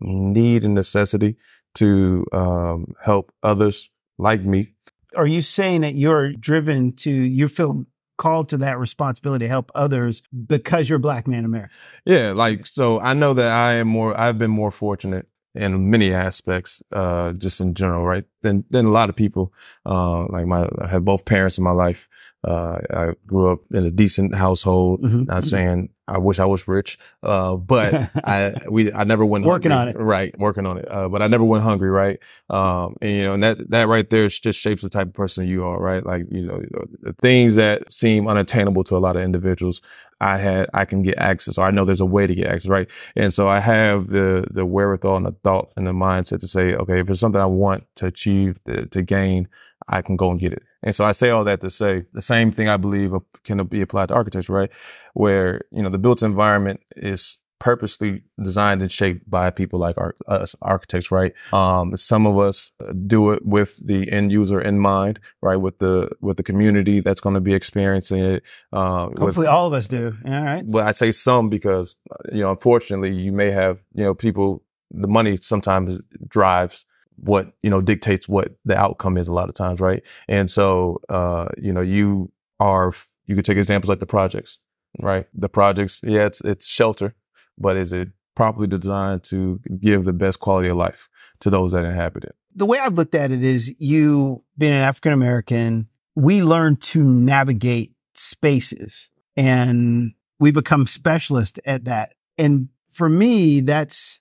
H: need and necessity to um, help others like me.
C: Are you saying that you're driven to, you feel called to that responsibility to help others because you're a black man in America?
H: Yeah, like, so I know that I am more, I've been more fortunate in many aspects, uh, just in general, right? Than, than a lot of people. Uh, like my, I have both parents in my life. Uh, I grew up in a decent household.
C: Mhm.
H: Not saying I wish I was rich, uh, but <laughs> I we I never went
C: Working
H: hungry.
C: on it.
H: right? Working on it, uh, but I never went hungry, right? Um, and you know, and that that right there just shapes the type of person you are, right? Like you know, the things that seem unattainable to a lot of individuals, I had I can get access, or I know there's a way to get access, right? And so I have the the wherewithal and the thought and the mindset to say, okay, if it's something I want to achieve, to, to gain, I can go and get it. And so I say all that to say the same thing I believe can be applied to architecture, right? Where, you know, the built environment is purposely designed and shaped by people like our, us architects, right? Um, some of us do it with the end user in mind, right? With the, with the community that's going to be experiencing it. Uh, with-
C: Hopefully all of us do. All right.
H: well, I say some because, you know, unfortunately, you may have, you know, people, the money sometimes drives what, you know, dictates what the outcome is a lot of times, right? And so, uh, you know, you are, you could take examples like the projects, right? The projects, yeah, it's, it's shelter, but is it properly designed to give the best quality of life to those that inhabit it?
C: the way I've looked at it is you being an African American, we learn to navigate spaces and we become specialists at that. And for me, that's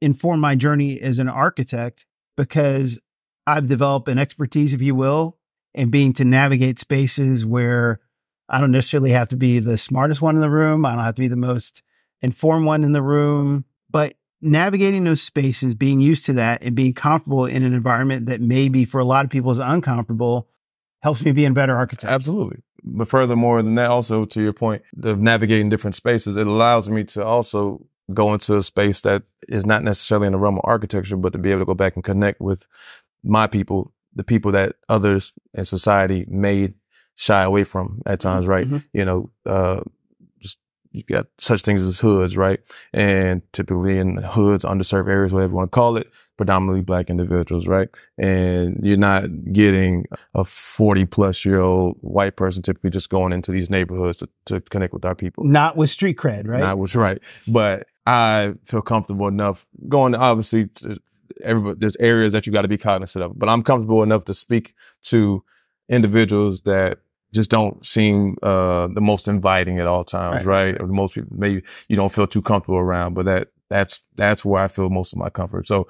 C: informed my journey as an architect because I've developed an expertise, if you will, in being to navigate spaces where I don't necessarily have to be the smartest one in the room. I don't have to be the most informed one in the room, but navigating those spaces, being used to that and being comfortable in an environment that maybe for a lot of people is uncomfortable helps me be a better architect.
H: Absolutely. But furthermore than that, also to your point of navigating different spaces, it allows me to also go into a space that is not necessarily in the realm of architecture, but to be able to go back and connect with my people, the people that others in society may shy away from at times, right?
C: Mhm.
H: You know, uh, just you got such things as hoods, right? And typically in hoods, underserved areas, whatever you want to call it, predominantly black individuals, right? And you're not getting a 40 plus year old white person typically just going into these neighborhoods to, to connect with our people.
C: Not with street cred, right?
H: Not was right. But I feel comfortable enough going, obviously, to everybody, there's areas that you got to be cognizant of, but I'm comfortable enough to speak to individuals that just don't seem uh, the most inviting at all times,
C: Right.
H: right? Or most people maybe you don't feel too comfortable around, but that that's that's where I feel most of my comfort. So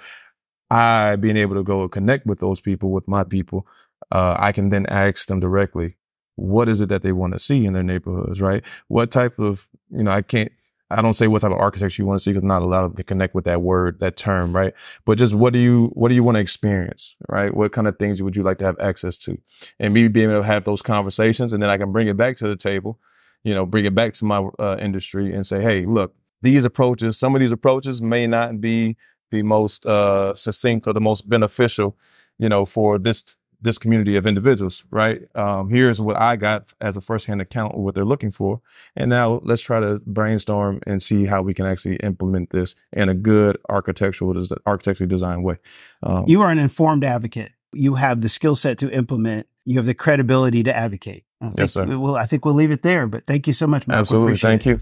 H: I being able to go connect with those people, with my people, uh, I can then ask them directly, what is it that they want to see in their neighborhoods, right? What type of, you know, I can't, I don't say what type of architecture you want to see because not a lot of can connect with that word, that term, right? But just what do you, what do you want to experience, right? What kind of things would you like to have access to? And me being able to have those conversations and then I can bring it back to the table, you know, bring it back to my uh, industry and say, hey, look, these approaches, some of these approaches may not be the most uh, succinct or the most beneficial, you know, for this this community of individuals, right? Um, here's what I got as a firsthand account of what they're looking for, and now let's try to brainstorm and see how we can actually implement this in a good architectural, architecturally designed way. Um,
C: You are an informed advocate. You have the skill set to implement. You have the credibility to advocate. I think
H: Yes, sir.
C: we- Well, I think we'll leave it there, but thank you so much, Mark.
H: Absolutely, thank
C: it.
H: you.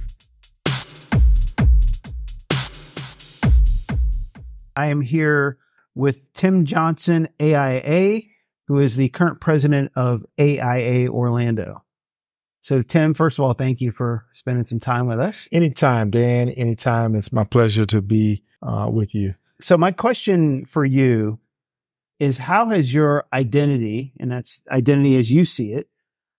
C: I am here with Tim Johnson, AIA, who is the current president of AIA Orlando. So, Tim, first of all, thank you for spending some time with us.
I: Anytime, Dan. Anytime. It's my pleasure to be uh, with you.
C: So, my question for you is how has your identity, and that's identity as you see it,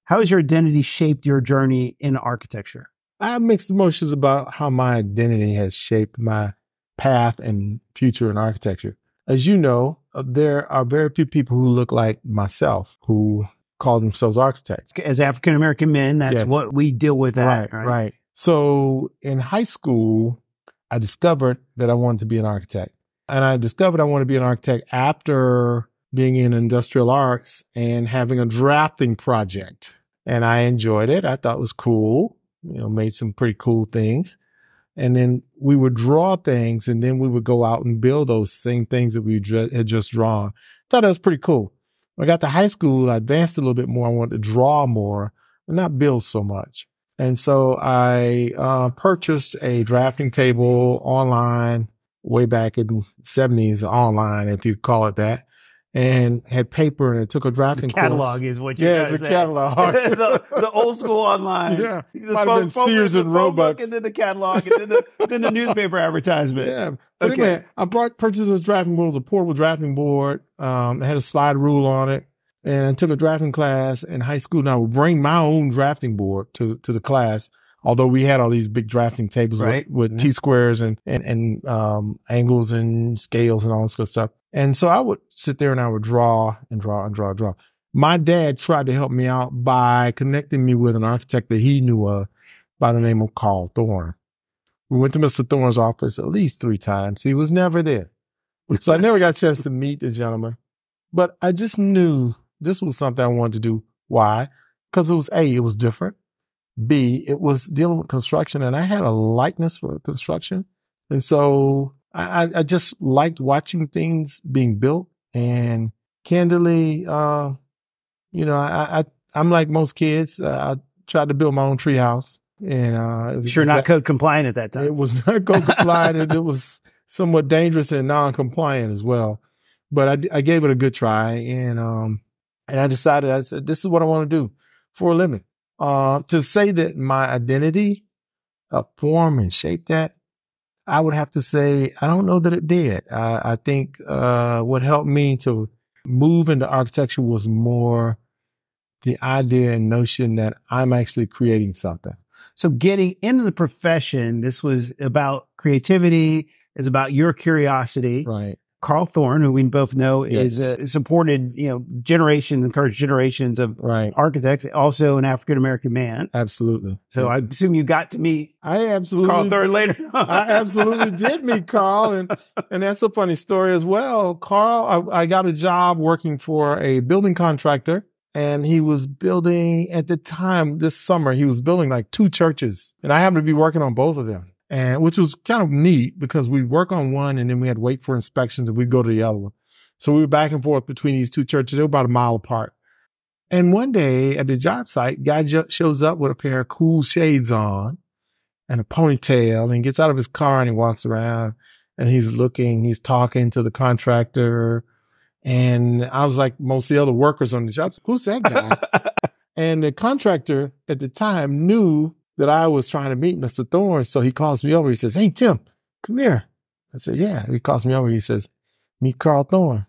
C: how has your identity shaped your journey in architecture?
I: I have mixed emotions about how my identity has shaped my path and future in architecture. As you know, Uh, there are very few people who look like myself who call themselves architects.
C: As African American men, that's
I: Yes.
C: what we deal with. That,
I: right, right. So in high school, I discovered that I wanted to be an architect. And I discovered I wanted to be an architect after being in industrial arts and having a drafting project and I enjoyed it. I thought it was cool. You know, made some pretty cool things. And then we would draw things and then we would go out and build those same things that we had just drawn. Thought that was pretty cool. When I got to high school, I advanced a little bit more. I wanted to draw more and not build so much. And so I uh, purchased a drafting table online way back in 70s online, if you call it that and had paper and it took a drafting
C: the catalog
I: course.
C: is what you
I: yeah, the catalog. <laughs>
C: the, the, old school online.
I: Yeah,
C: the
I: might have been
C: phone,
I: Sears and Roebucks.
C: and then the catalog, and then the, <laughs> then the newspaper advertisement.
I: Yeah. But
C: Okay.
I: anyway, I brought purchased this drafting board. It was a portable drafting board. Um, it had a slide rule on it. And I took a drafting class in high school. And I would bring my own drafting board to, to the class. Although we had all these big drafting tables with-
C: Right.
I: with, T squares and, and, and, um, angles and scales and all this good stuff. And so I would sit there and I would draw and draw and draw and draw. My dad tried to help me out by connecting me with an architect that he knew of by the name of Carl Thorne. We went to Mr. Thorne's office at least three times. He was never there. <laughs> So I never got a chance to meet the gentleman. But I just knew this was something I wanted to do. Why? Because it was A, it was different. B, it was dealing with construction and I had a likeness for construction. And so I, I- just liked watching things being built and candidly, uh, you know, I, I, I'm like most kids. Uh, I tried to build my own treehouse and, uh, it was
C: Sure, not code compliant at that time.
I: it was <laughs> not code compliant and it was somewhat dangerous and non-compliant as well. But I, I gave it a good try and um and I decided I said this is what I want to do for a living. Uh, to say that my identity uh, form and shape that, I would have to say I don't know that it did. I, I think uh, what helped me to move into architecture was more the idea and notion that I'm actually creating something.
C: So getting into the profession, this was about creativity, It's about your curiosity.
I: Right.
C: Carl Thorne, who we both know is
I: Yes.
C: uh, supported, you know, generations, encouraged generations of
I: Right.
C: architects, also an African American man.
I: Absolutely.
C: So I assume you got to meet
I: I absolutely
C: Carl Thorne later. <laughs>
I: I absolutely did meet Carl, and and that's a funny story as well. Carl, I, I got a job working for a building contractor, and he was building at the time this summer. He was building like two churches, and I happened to be working on both of them, and which was kind of neat because we'd work on one, and then we had to wait for inspections, and we'd go to the other one. So we were back and forth between these two churches. They were about a mile apart. And one day at the job site, guy jo- shows up with a pair of cool shades on and a ponytail and gets out of his car and he walks around and he's looking, he's talking to the contractor. And I was like most of the other workers on the job, who's that guy? <laughs> and the contractor at the time knew that I was trying to meet Mr. Thorne. So he calls me over. He says, Hey, Tim, come here. I said, Yeah. He calls me over. He says, Meet Carl Thorne.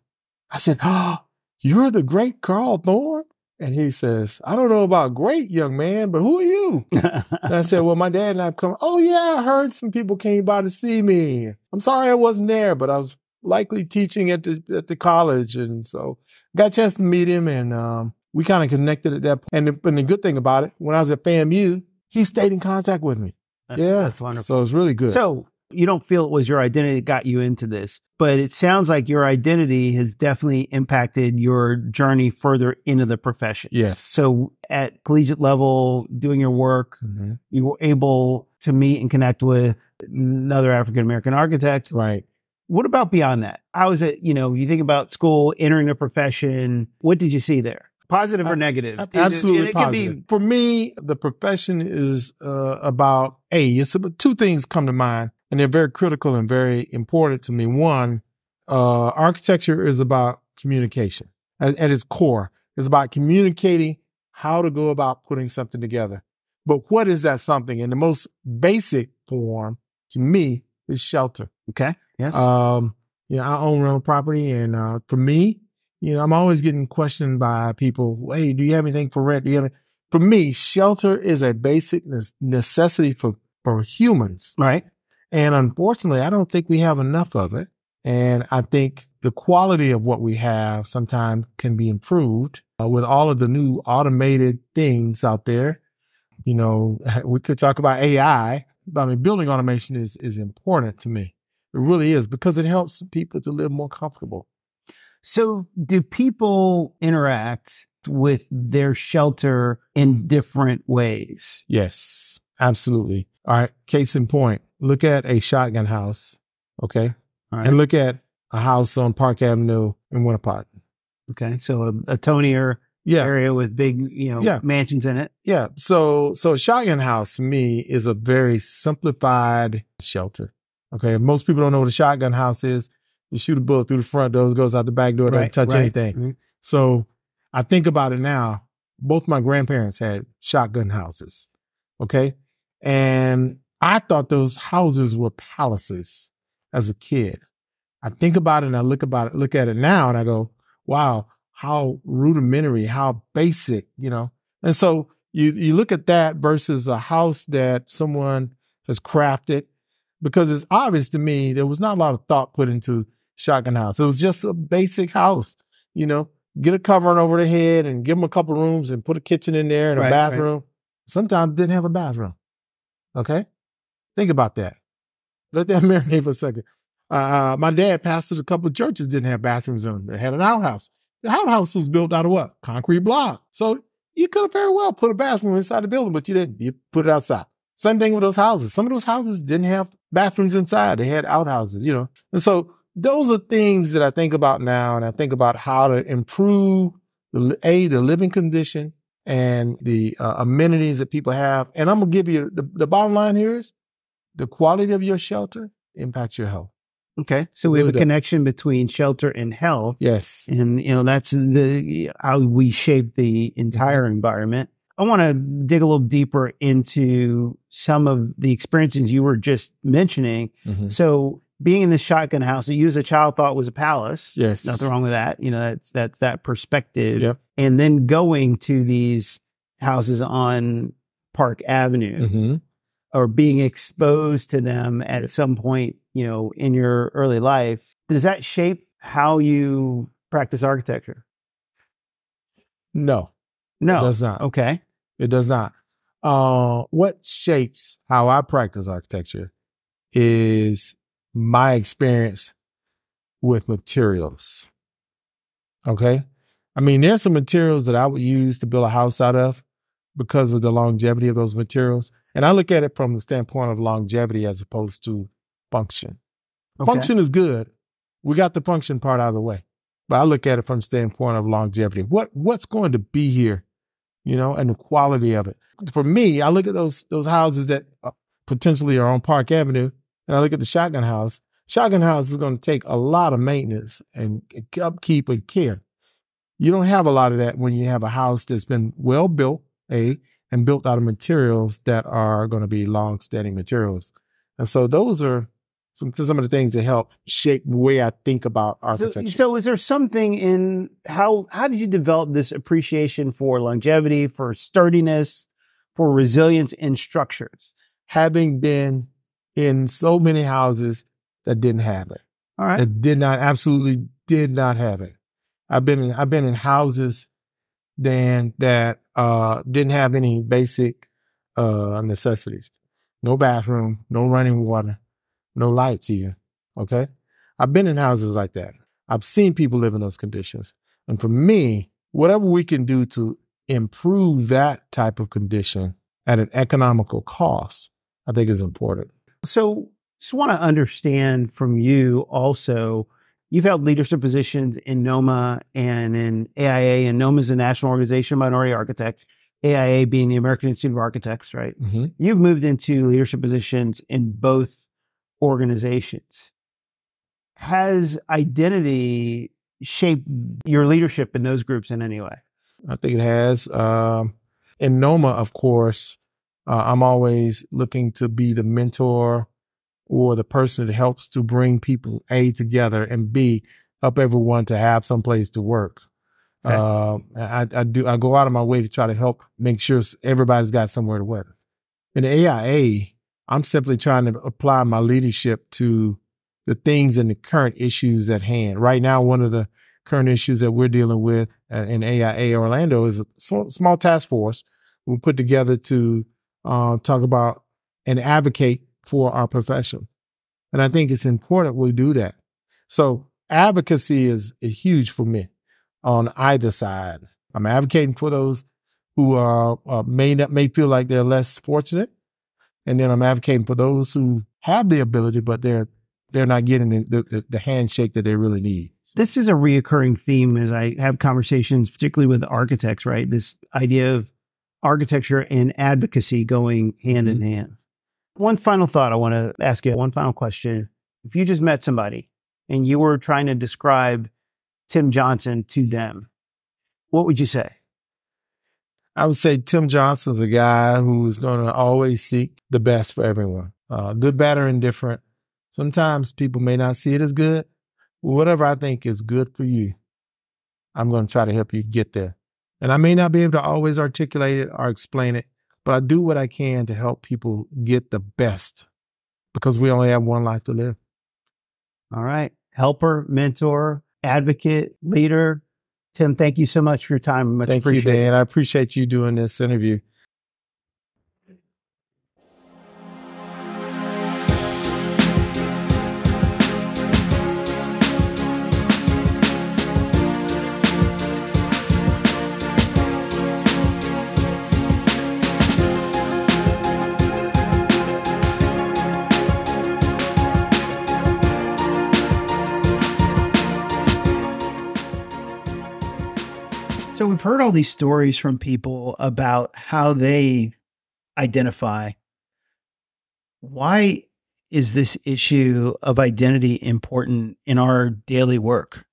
I: I said, Oh, you're the great Carl Thorne? And he says, I don't know about great, young man, but who are you? And I said, Well, my dad and I have come. Oh, yeah, I heard some people came by to see me. I'm sorry I wasn't there, but I was likely teaching at the at the college. And so got a chance to meet him and um, we kind of connected at that point. And the, and the good thing about it, when I was at FAMU, he stayed in contact with me.
C: That's,
I: yeah.
C: that's wonderful.
I: So it was really good.
C: So you don't feel it was your identity that got you into this, but it sounds like your identity has definitely impacted your journey further into the profession.
I: yes.
C: So at collegiate level, doing your work,
I: Mhm.
C: you were able to meet and connect with another African American architect.
I: Right.
C: What about beyond that? How is it, you know, you think about school, entering the profession, what did you see there? Positive or
I: Uh,
C: negative?
I: A-
C: And
I: Absolutely
C: it could
I: positive.
C: be
I: For me, the profession is uh, about a. It's about two things come to mind, and they're very critical and very important to me. One, uh, architecture is about communication at, at its core. It's about communicating how to go about putting something together. But what is that something? In the most basic form to me is shelter.
C: okay. Yes.
I: Um, you know, I own rental property, and uh, for me, you know, I'm always getting questioned by people. Hey, do you have anything for rent? Do you have? Any? For me, shelter is a basic ne- necessity for for humans,
C: right.
I: and unfortunately, I don't think we have enough of it. And I think the quality of what we have sometimes can be improved uh, with all of the new automated things out there. You know, we could talk about AI, but I mean, building automation is is important to me. It really is because it helps people to live more comfortable.
C: So, do people interact with their shelter in different ways.
I: Yes, absolutely. All right. Case in point, look at a shotgun house. Okay.
C: All right.
I: And look at a house on Park Avenue in Winter Park.
C: okay. So a, a tonier
I: Yeah.
C: area with big, you know,
I: Yeah.
C: mansions in it.
I: Yeah. So, so a shotgun house to me is a very simplified shelter. Okay. Most people don't know what a shotgun house is. You shoot a bullet through the front door, it goes out the back door, doesn't
C: Right,
I: touch
C: right.
I: anything.
C: Mhm.
I: So I think about it now. Both my grandparents had shotgun houses. Okay. And I thought those houses were palaces as a kid. I think about it and I look about it, look at it now and I go, wow, how rudimentary, how basic, you know? And so you, you look at that versus a house that someone has crafted because it's obvious to me there was not a lot of thought put into shotgun house. It was just a basic house, you know, get a covering over the head and give them a couple rooms and put a kitchen in there and
C: Right,
I: a
C: right.
I: bathroom. Sometimes didn't have a bathroom. Okay. Think about that. Let that <laughs> marinate for a second. Uh, my dad pastored a couple of churches, didn't have bathrooms in them. They had an outhouse. The outhouse was built out of what? Concrete block. So you could have very well put a bathroom inside the building, but you didn't. You put it outside. Same thing with those houses. Some of those houses didn't have bathrooms inside. They had outhouses, you know. And so those are things that I think about now, and I think about how to improve the a the living condition and the uh, amenities that people have. And I'm gonna give you the, the bottom line here is the quality of your shelter impacts your health.
C: Okay. So we have a connection between shelter and health.
I: Yes.
C: And, you know, that's the, how we shape the entire environment. I want to dig a little deeper into some of the experiences you were just mentioning.
I: Mhm.
C: So being in this shotgun house that you as a child thought was a palace.
I: Yes.
C: Nothing wrong with that. You know, that's, that's that perspective.
I: Yep.
C: And then going to these houses on Park Avenue
I: Mm-hmm.
C: or being exposed to them at some point, you know, in your early life, does that shape how you practice architecture?
I: No,
C: No.
I: it does not.
C: Okay.
I: It does not. Uh, what shapes how I practice architecture is my experience with materials. Okay. I mean, there's some materials that I would use to build a house out of because of the longevity of those materials. And I look at it from the standpoint of longevity as opposed to function.
C: Okay.
I: Function is good. We got the function part out of the way. But I look at it from the standpoint of longevity. What what's going to be here, you know, and the quality of it. For me, I look at those those houses that uh, potentially are on Park Avenue, and I look at the shotgun house. Shotgun house is going to take a lot of maintenance and upkeep and care. You don't have a lot of that when you have a house that's been well built, a and built out of materials that are going to be long-standing materials. And so those are some some of the things that help shape the way I think about
C: So,
I: architecture.
C: so is there something in how how did you develop this appreciation for longevity, for sturdiness, for resilience in structures?
I: having been in so many houses that didn't have it,
C: All right.
I: that did not absolutely did not have it. I've been in I've been in houses then that uh didn't have any basic uh necessities. No bathroom, no running water, no lights even. Okay. I've been in houses like that. I've seen people live in those conditions. And for me, whatever we can do to improve that type of condition at an economical cost, I think is important.
C: So just want to understand from you also, you've held leadership positions in NOMA and in AIA, and NOMA is the National Organization of Minority Architects, AIA being the American Institute of Architects, right?
I: Mm-hmm.
C: You've moved into leadership positions in both organizations. Has identity shaped your leadership in those groups in any way?
I: I think it has. Um, in NOMA, of course, uh, I'm always looking to be the mentor or the person that helps to bring people A together and B help everyone to have some place to work.
C: Okay.
I: Uh, I, I do. I go out of my way to try to help make sure everybody's got somewhere to work. In the AIA, I'm simply trying to apply my leadership to the things and the current issues at hand. Right now, one of the current issues that we're dealing with uh, in AIA Orlando is a small, small task force we put together to uh, talk about and advocate for our profession. And I think it's important we do that. So advocacy is, is huge for me on either side. I'm advocating for those who are uh, may not, may feel like they're less fortunate, and then I'm advocating for those who have the ability, but they're they're not getting the, the, the handshake that they really need.
C: This is a reoccurring theme as I have conversations, particularly with architects. Right, this idea of architecture and advocacy going hand mm-hmm. in hand. One final thought I want to ask you. One final question: If you just met somebody and you were trying to describe Tim Johnson to them, what would you say?
I: I would say Tim Johnson's a guy who is going to always seek the best for everyone, uh, good, bad, or indifferent. Sometimes people may not see it as good. Whatever I think is good for you, I'm going to try to help you get there. And I may not be able to always articulate it or explain it, but I do what I can to help people get the best because we only have one life to live.
C: All right. Helper, mentor, advocate, leader, Tim, thank you so much for your time. Much
I: thank you, Dan. I appreciate you doing this interview.
C: We've heard all these stories from people about how they identify. Why is this issue of identity important in our daily work?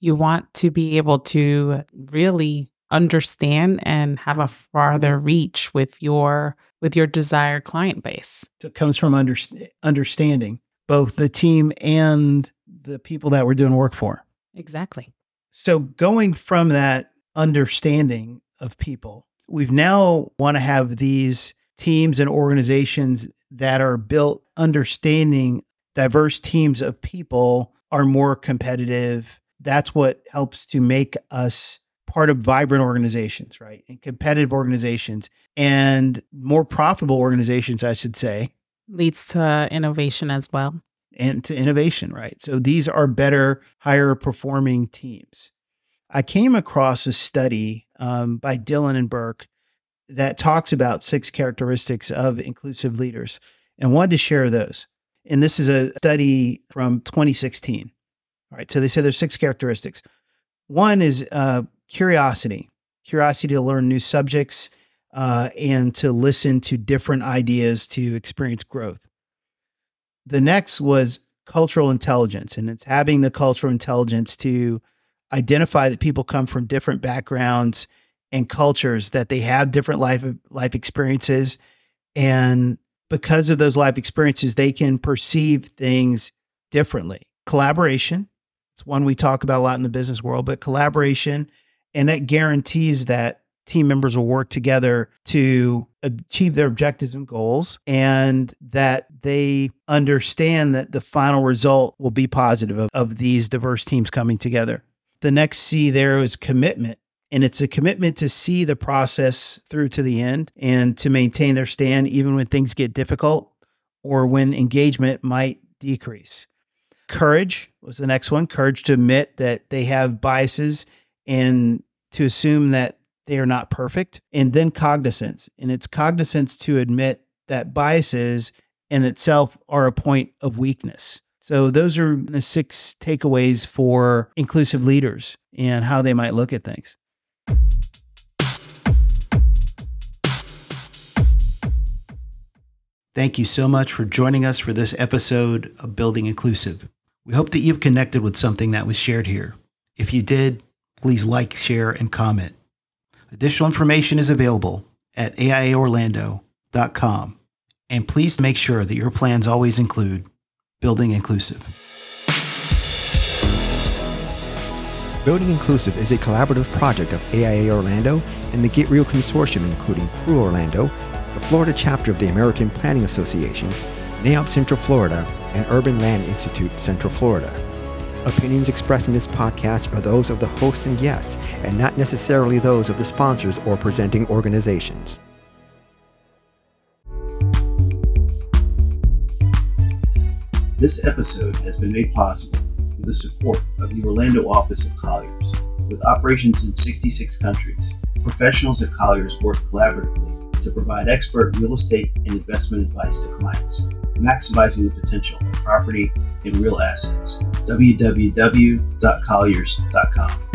D: You want to be able to really understand and have a farther reach with your with your desired client base.
C: So it comes from under, understanding both the team and the people that we're doing work for.
D: Exactly.
C: So going from that understanding of people. We've now want to have these teams and organizations that are built understanding diverse teams of people are more competitive. That's what helps to make us part of vibrant organizations, right? And competitive organizations and more profitable organizations, I should say.
D: Leads to innovation as well.
C: And to innovation, right? So these are better, higher performing teams. I came across a study um, by Dillon and Bourke that talks about six characteristics of inclusive leaders and wanted to share those. And this is a study from 2016. All right. So they say there's six characteristics. One is uh, curiosity, curiosity to learn new subjects uh, and to listen to different ideas to experience growth. The next was cultural intelligence, and it's having the cultural intelligence to identify that people come from different backgrounds and cultures, that they have different life life experiences, and because of those life experiences, they can perceive things differently. Collaboration, it's one we talk about a lot in the business world, but collaboration, and that guarantees that team members will work together to achieve their objectives and goals and that they understand that the final result will be positive of, of these diverse teams coming together. The next C there is commitment. And it's a commitment to see the process through to the end and to maintain their stand even when things get difficult or when engagement might decrease. Courage was the next one courage to admit that they have biases and to assume that they are not perfect. And then cognizance. And it's cognizance to admit that biases in itself are a point of weakness. So those are the six takeaways for inclusive leaders and how they might look at things. Thank you so much for joining us for this episode of Building Inclusive. We hope that you've connected with something that was shared here. If you did, please like, share, and comment. Additional information is available at aiaorlando.com. And please make sure that your plans always include Building Inclusive.
A: Building Inclusive is a collaborative project of AIA Orlando and the Get Real Consortium, including Crew Orlando, the Florida chapter of the American Planning Association, NAIOP Central Florida, and Urban Land Institute Central Florida. Opinions expressed in this podcast are those of the hosts and guests, and not necessarily those of the sponsors or presenting organizations.
C: This episode has been made possible with the support of the Orlando office of Colliers,
J: With operations in 66 countries, professionals at Colliers work collaboratively to provide expert real estate and investment advice to clients, maximizing the potential of property and real assets. www.colliers.com.